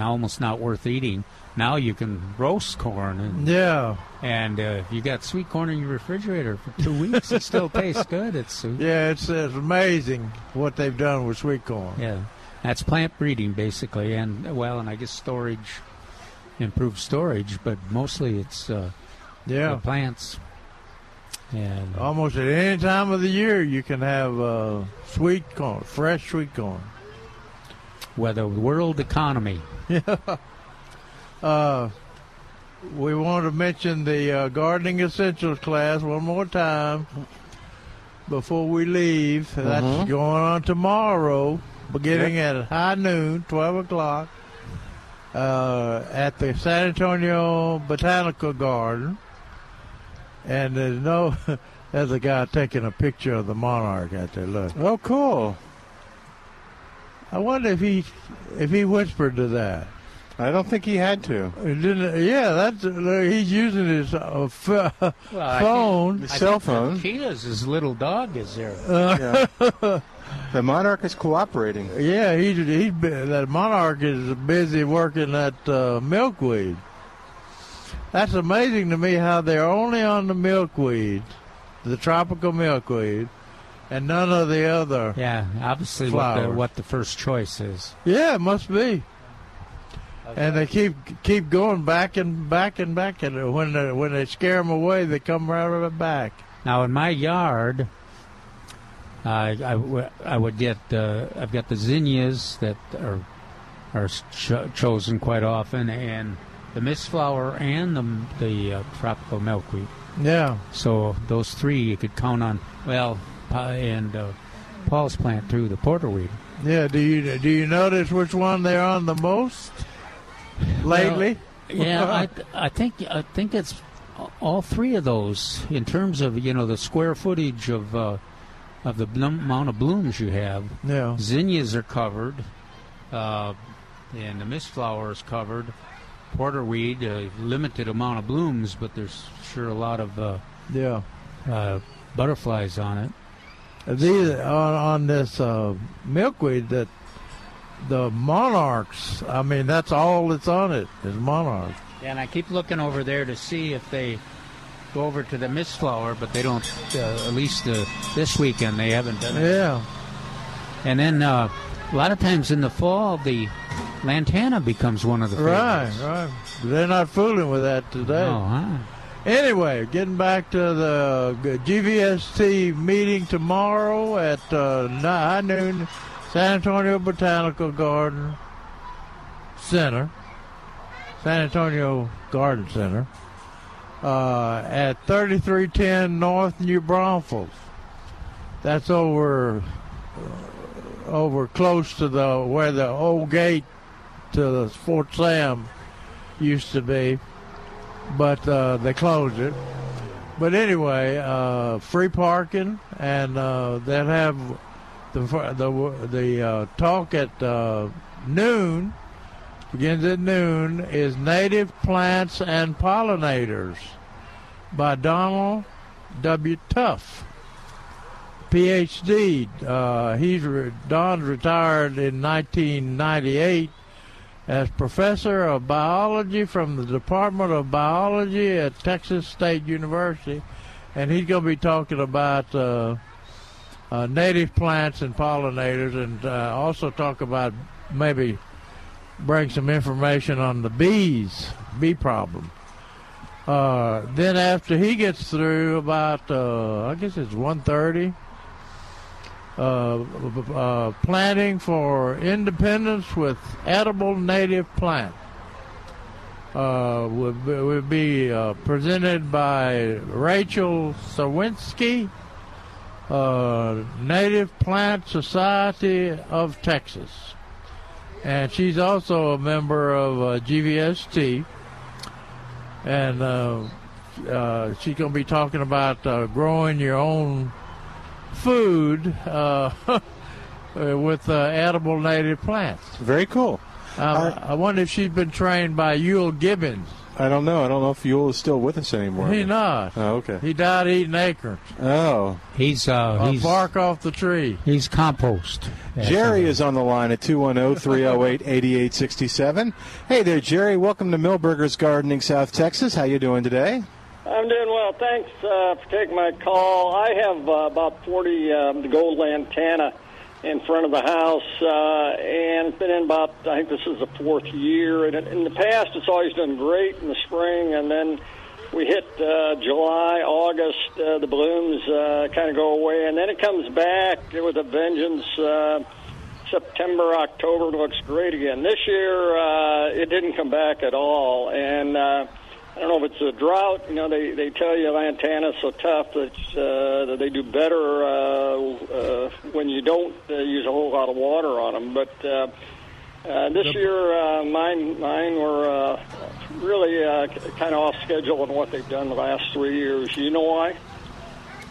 almost not worth eating. Now you can roast corn, and, yeah, and uh, if you got sweet corn in your refrigerator for two weeks, it still tastes good. It's uh, yeah. It's, it's amazing what they've done with sweet corn. yeah, that's plant breeding basically, and well, and I guess storage, improved storage, but mostly it's uh, Yeah. the plants. And Almost at any time of the year, you can have uh, sweet corn, fresh sweet corn. well, the world economy. Uh, we want to mention the uh, gardening essentials class one more time before we leave. That's Mhm. going on tomorrow, beginning at high noon, twelve o'clock, uh, at the San Antonio Botanical Garden. And there's no, there's a guy taking a picture of the monarch out there. Look, Oh, cool. I wonder if he, if he whispered to that. I don't think he had to. He didn't, yeah, that's uh, he's using his uh, f- phone. The cell phone. Kia's his little dog is there. Uh, The monarch is cooperating. yeah, he he that monarch is busy working that uh, milkweed. That's amazing to me how they're only on the milkweed, the tropical milkweed, and none of the other. Yeah, obviously what the, what the first choice is. Yeah, it must be. And they keep keep going back and back and back, and when they, when they scare them away, they come right back. Now in my yard, I I, w- I would get uh, I've got the zinnias that are are cho- chosen quite often, and the mistflower and the the uh, tropical milkweed. Yeah, So those three you could count on. Well, and uh, Paul's plant too, the porterweed. yeah. Do you do you notice which one they're on the most lately? Yeah, I I think I think it's all three of those in terms of you know the square footage of uh, of the num- amount of blooms you have. yeah. Zinnias are covered, uh, and the mistflower is covered. Porterweed, a limited amount of blooms, but there's sure a lot of uh, Yeah. uh, butterflies on it. These on, on this uh, milkweed that the monarchs. I mean, that's all that's on it is monarch. And I keep looking over there to see if they go over to the mistflower, but they don't. Uh, at least uh, this weekend they haven't done it. Yeah. And then uh, a lot of times in the fall, the lantana becomes one of the Right, favorites. right. They're not fooling with that today. Oh, huh? Anyway, getting back to the GVST meeting tomorrow at uh, noon, San Antonio Botanical Garden Center, San Antonio Garden Center, uh, at 3310 North New Braunfels. That's over uh, over close to the where the old gate to Fort Sam used to be, but uh, they closed it. But anyway, uh, free parking, and uh, they'll have the the the uh, talk at uh, noon. Begins at noon. Is native plants and pollinators by Donald W. Tuff, PhD. Uh, he's re- Don retired in 1998 as professor of biology from the Department of Biology at Texas State University, and he's going to be talking about uh, uh, native plants and pollinators, and uh, also talk about maybe bring some information on the bees, bee problem. Uh, then after he gets through, about uh, I guess it's 1.30, uh, uh, planting for independence with edible native plant. Uh, would, be- would be uh, presented by Rachel Sawinski, uh, Native Plant Society of Texas. And she's also a member of uh, GVST. And she's going to be talking about growing your own food uh, with uh, edible native plants. Very cool. Uh, I wonder if she's been trained by Euell Gibbons. I don't know. I don't know if Euell is still with us anymore. He not. Oh, okay. He died eating acorns. Oh. He's uh, Uh, he's bark off the tree. he's compost. Jerry is on the line at 210 308 8867. Hey there, Jerry. Welcome to Milberger's Gardening, South Texas. How you doing today? I'm doing well. Thanks uh, for taking my call. I have uh, about 40 um, gold lantana in front of the house, uh, and it's been in about, I think this is the fourth year. And in- the past, it's always done great in the spring, and then we hit uh, July, August, uh, the blooms uh, kind of go away, and then it comes back with a vengeance. Uh, September, October looks great again. This year, uh, it didn't come back at all, and uh, I don't know if it's a drought. You know, they they tell you lantana's so tough that uh, that they do better uh, uh, when you don't uh, use a whole lot of water on them. But uh, uh, this year, uh, mine mine were uh, really uh, kind of off schedule on what they've done the last three years. You know why?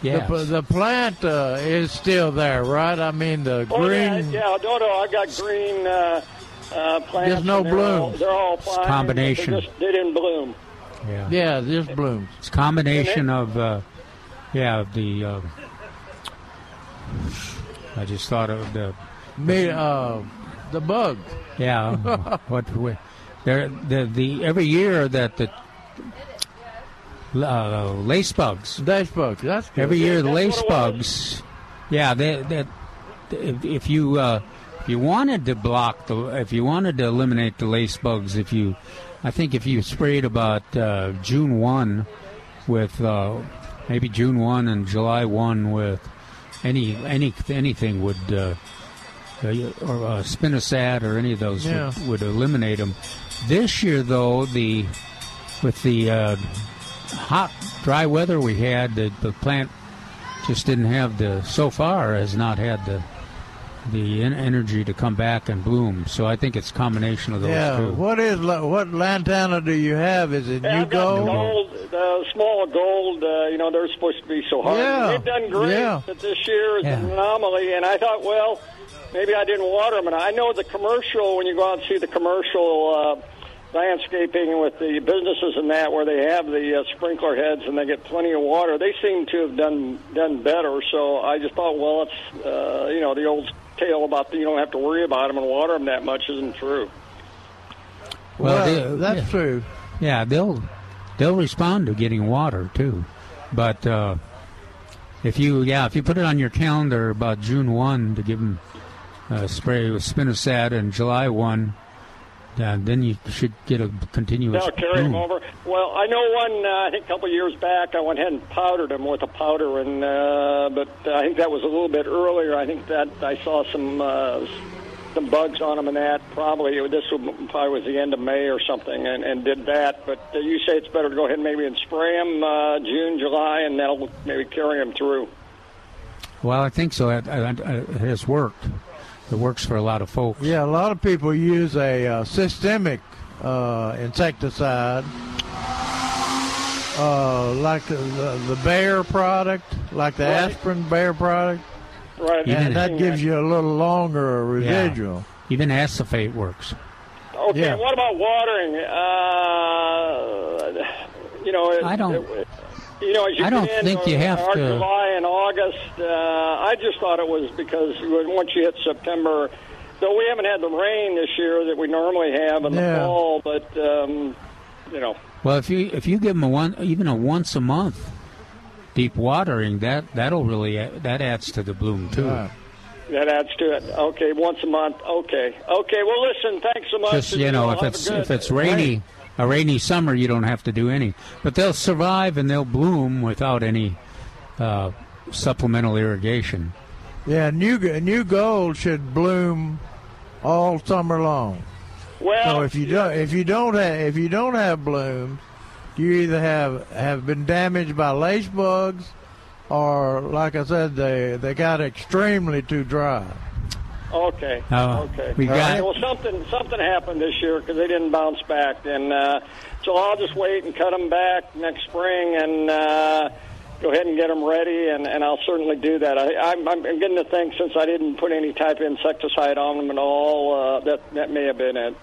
Yes. The, the plant uh, is still there, right? I mean, the Oh, green. yeah, no, no, I got green uh, uh, plants. There's no and they're all- blooms. They're all It's combination. They, just, they didn't bloom. Yeah. Yeah, just blooms. It's a combination of, uh, yeah, the. Uh, I just thought of the. Me, uh, the bug. Yeah. what? we- There, the the every year that the uh, lace bugs. Lace bugs. That's good. Every year the lace what it was. bugs. Yeah, they, that if, if you uh, if you wanted to block the if you wanted to eliminate the lace bugs, if you I think if you sprayed about uh, June one with uh, maybe June one and July one with any any anything would. Uh, uh, or uh, spinosad or any of those Yeah. would, would eliminate them. This year, though, the with the uh, hot, dry weather we had, the, the plant just didn't have the so far has not had the the energy to come back and bloom. So I think it's a combination of those Yeah. two. What is what lantana do you have? Is it Yeah, new I've got the gold? gold, the small gold. Uh, you know, they're supposed to be so hard. Yeah, They've done great. yeah. But this year is Yeah. an anomaly, and I thought, well, maybe I didn't water them. And I know the commercial when you go out and see the commercial. Uh, landscaping with the businesses and that where they have the uh, sprinkler heads and they get plenty of water they seem to have done done better so i just thought well it's uh, you know the old tale about the, you don't have to worry about them and water them that much isn't true Well, Well, they- that's yeah. true. Yeah, they'll they'll respond to getting water too, but uh, if you yeah if you put it on your calendar about June one to give them uh, spray with spinosad and July one uh, then you should get a continuous. Now carry them over. Well, I know one. Uh, I think a couple of years back, I went ahead and powdered them with a powder, and uh, but I think that was a little bit earlier. I think that I saw some uh, some bugs on them, and that probably this was, probably was the end of May or something, and, and did that. But uh, you say it's better to go ahead and maybe and spray them uh, June, July, and that'll maybe carry them through. Well, I think so. It, it, it has worked. It works for a lot of folks. Yeah, a lot of people use a uh, systemic uh, insecticide, uh, like the, the Bayer product, like the Right. aspirin Bayer product, Right. Even- and that gives you a little longer residual. Even acephate works. Okay. Yeah. What about watering? Uh, you know, it, I don't- it- you know, as you I don't get in, think you have our to- July and August. Uh, I just thought it was because once you hit September, though we haven't had the rain this year that we normally have in Yeah. the fall, but um, you know, Well, if you if you give them a one even a once a month deep watering, that that'll really that adds to the bloom too. that adds to it. Okay, once a month. Okay, okay. Well, listen. Thanks so much. Just you know, if it's good- if it's rainy, a rainy summer, you don't have to do any. But they'll survive and they'll bloom without any uh, supplemental irrigation. Yeah, new new gold should bloom all summer long. Well, so if you don't if you don't have if you don't have blooms, you either have have been damaged by lace bugs, or like I said, they they got extremely too dry. Okay. Uh, okay. we got- right, Well, something something happened this year because they didn't bounce back, and uh, so I'll just wait and cut them back next spring and uh, go ahead and get them ready, and, and I'll certainly do that. I, I'm, I'm getting to think since I didn't put any type of insecticide on them at all, uh, that that may have been it.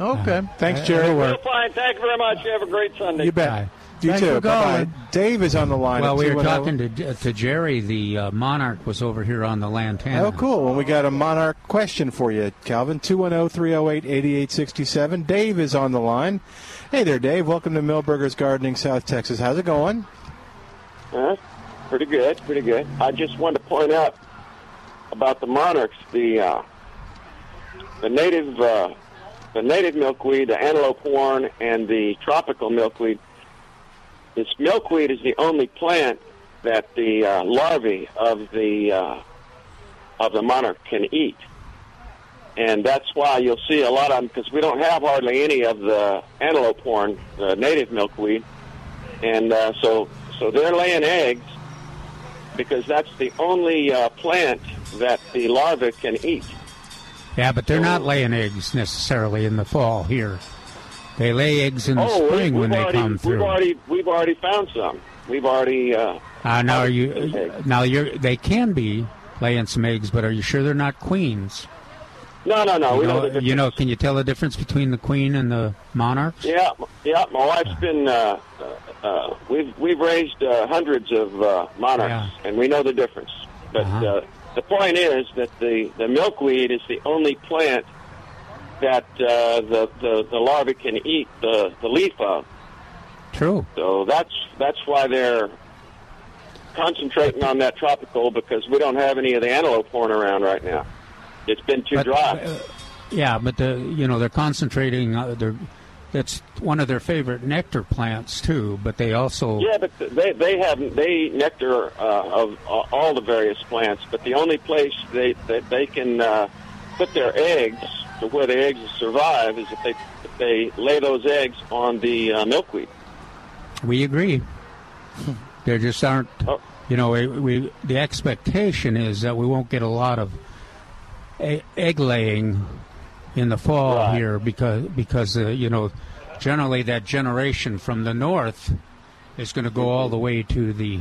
Okay. Thanks, Jerry. Well, fine. Thank you very much. You have a great Sunday. You bet. You Thanks too. for calling. Bye-bye. Dave is on the line. Well, we were 210. talking to to Jerry. The uh, monarch was over here on the lantana. Oh, cool. Well, we got a Monarch question for you, Calvin. 210 308 8867. Dave is on the line. Hey there, Dave. Welcome to Milberger's Gardening, South Texas. How's it going? Uh, pretty good, pretty good. I just wanted to point out about the monarchs, the uh, the native uh, the native milkweed, the antelope horn, and the tropical milkweed. This milkweed is the only plant that the uh, larvae of the uh, of the monarch can eat, and that's why you'll see a lot of them because we don't have hardly any of the antelope horn, the native milkweed, and uh, so so they're laying eggs because that's the only uh, plant that the larvae can eat. Yeah, but they're not laying eggs necessarily in the fall here. They lay eggs in the oh, spring we've when they already, come We've through. already we've already found some. We've already. Uh, Uh, now are you? Now you're. they can be laying some eggs, but are you sure they're not queens? no, no, no. you we know, know the difference. you know, can you tell the difference between the queen and the monarchs? Yeah, yeah. My wife's been. Uh, uh, uh, we've we've raised uh, hundreds of uh, monarchs, and we know the difference. But Uh-huh. uh, the point is that the the milkweed is the only plant that uh, the, the the larvae can eat the the leaf of. True. So that's that's why they're concentrating on that tropical because we don't have any of the antelope horn around right now. It's been too But, dry. uh, yeah, but the you know they're concentrating. Uh, they're that's one of their favorite nectar plants too. But they also Yeah, but they they have they nectar uh, of uh, all the various plants, but the only place they that they can uh, put their eggs to where the eggs survive is if they if they lay those eggs on the uh, milkweed. we agree. there just aren't. Oh. You know, we, we the expectation is that we won't get a lot of egg laying in the fall here because because uh, you know generally that generation from the north is going to go all the way to the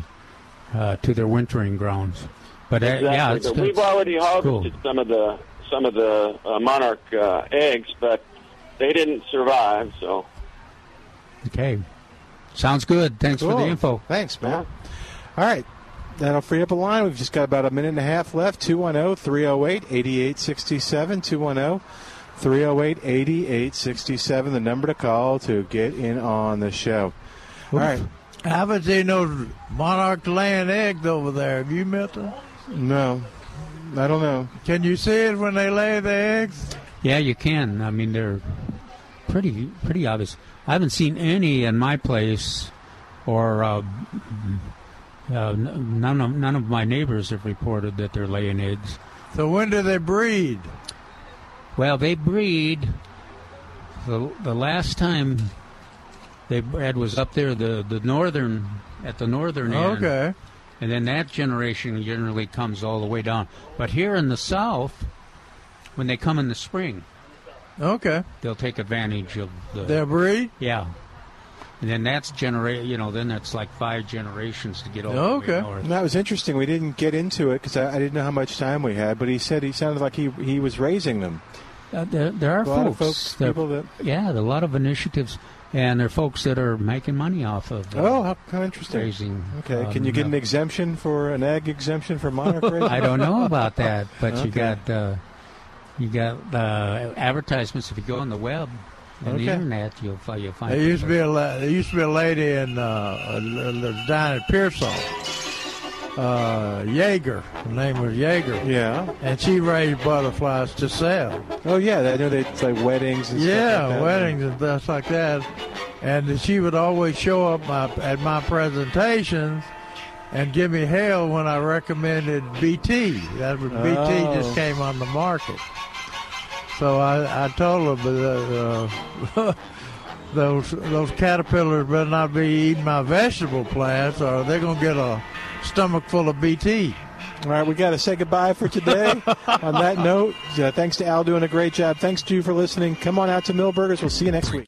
uh, to their wintering grounds. But uh, exactly. yeah, it's, but we've already harvested cool. some of the some of the uh, monarch uh, eggs, but they didn't survive. So Okay, sounds good. Thanks for the info. Thanks, man. All right. That'll free up a line. We've just got about a minute and a half left. oh, 210 308 8867. 210 308 8867. The number to call to get in on the show. All right. I haven't seen those monarch laying eggs over there. Have you met them? No, I don't know. Can you see it when they lay the eggs? Yeah, you can. I mean, they're pretty pretty obvious. I haven't seen any in my place, or uh, uh, none of none of my neighbors have reported that they're laying eggs. So when do they breed? Well, they breed. The the last time they bred was up there, the the northern at the northern end. Okay. And then that generation generally comes all the way down. But here in the south, when they come in the spring, Okay. they'll take advantage of the Their breed? Yeah. And then that's generate, you know, then that's like five generations to get all the way Okay. north. And that was interesting. We didn't get into it because I, I didn't know how much time we had. But he said he sounded like he he was raising them. Uh, there, there are A lot of folks, folks, that- people that- yeah, there are a lot of initiatives, and there are folks that are making money off of. uh, Oh, how, how interesting. Raising. Okay, um, can you get an exemption for an egg exemption for monarch raising? I don't know about that, but you got uh, you got uh, advertisements. If you go on the web and the internet, you'll find you'll find. There used to be a la- there used to be a lady in uh, uh, down at Pearsall, uh, Jaeger. Her name was Jaeger. Yeah. And she raised butterflies to sell. Oh yeah, I know they like weddings. And yeah, stuff like weddings and stuff like that. And she would always show up my, at my presentations and give me hell when I recommended BT. That was, BT Oh. just came on the market. So I, I told her, but uh, those those caterpillars better not be eating my vegetable plants, or they're gonna get a stomach full of BT. All right, we got to say goodbye for today. on that note, uh, thanks to Al doing a great job. Thanks to you for listening. Come on out to Milberger's. We'll see you next week.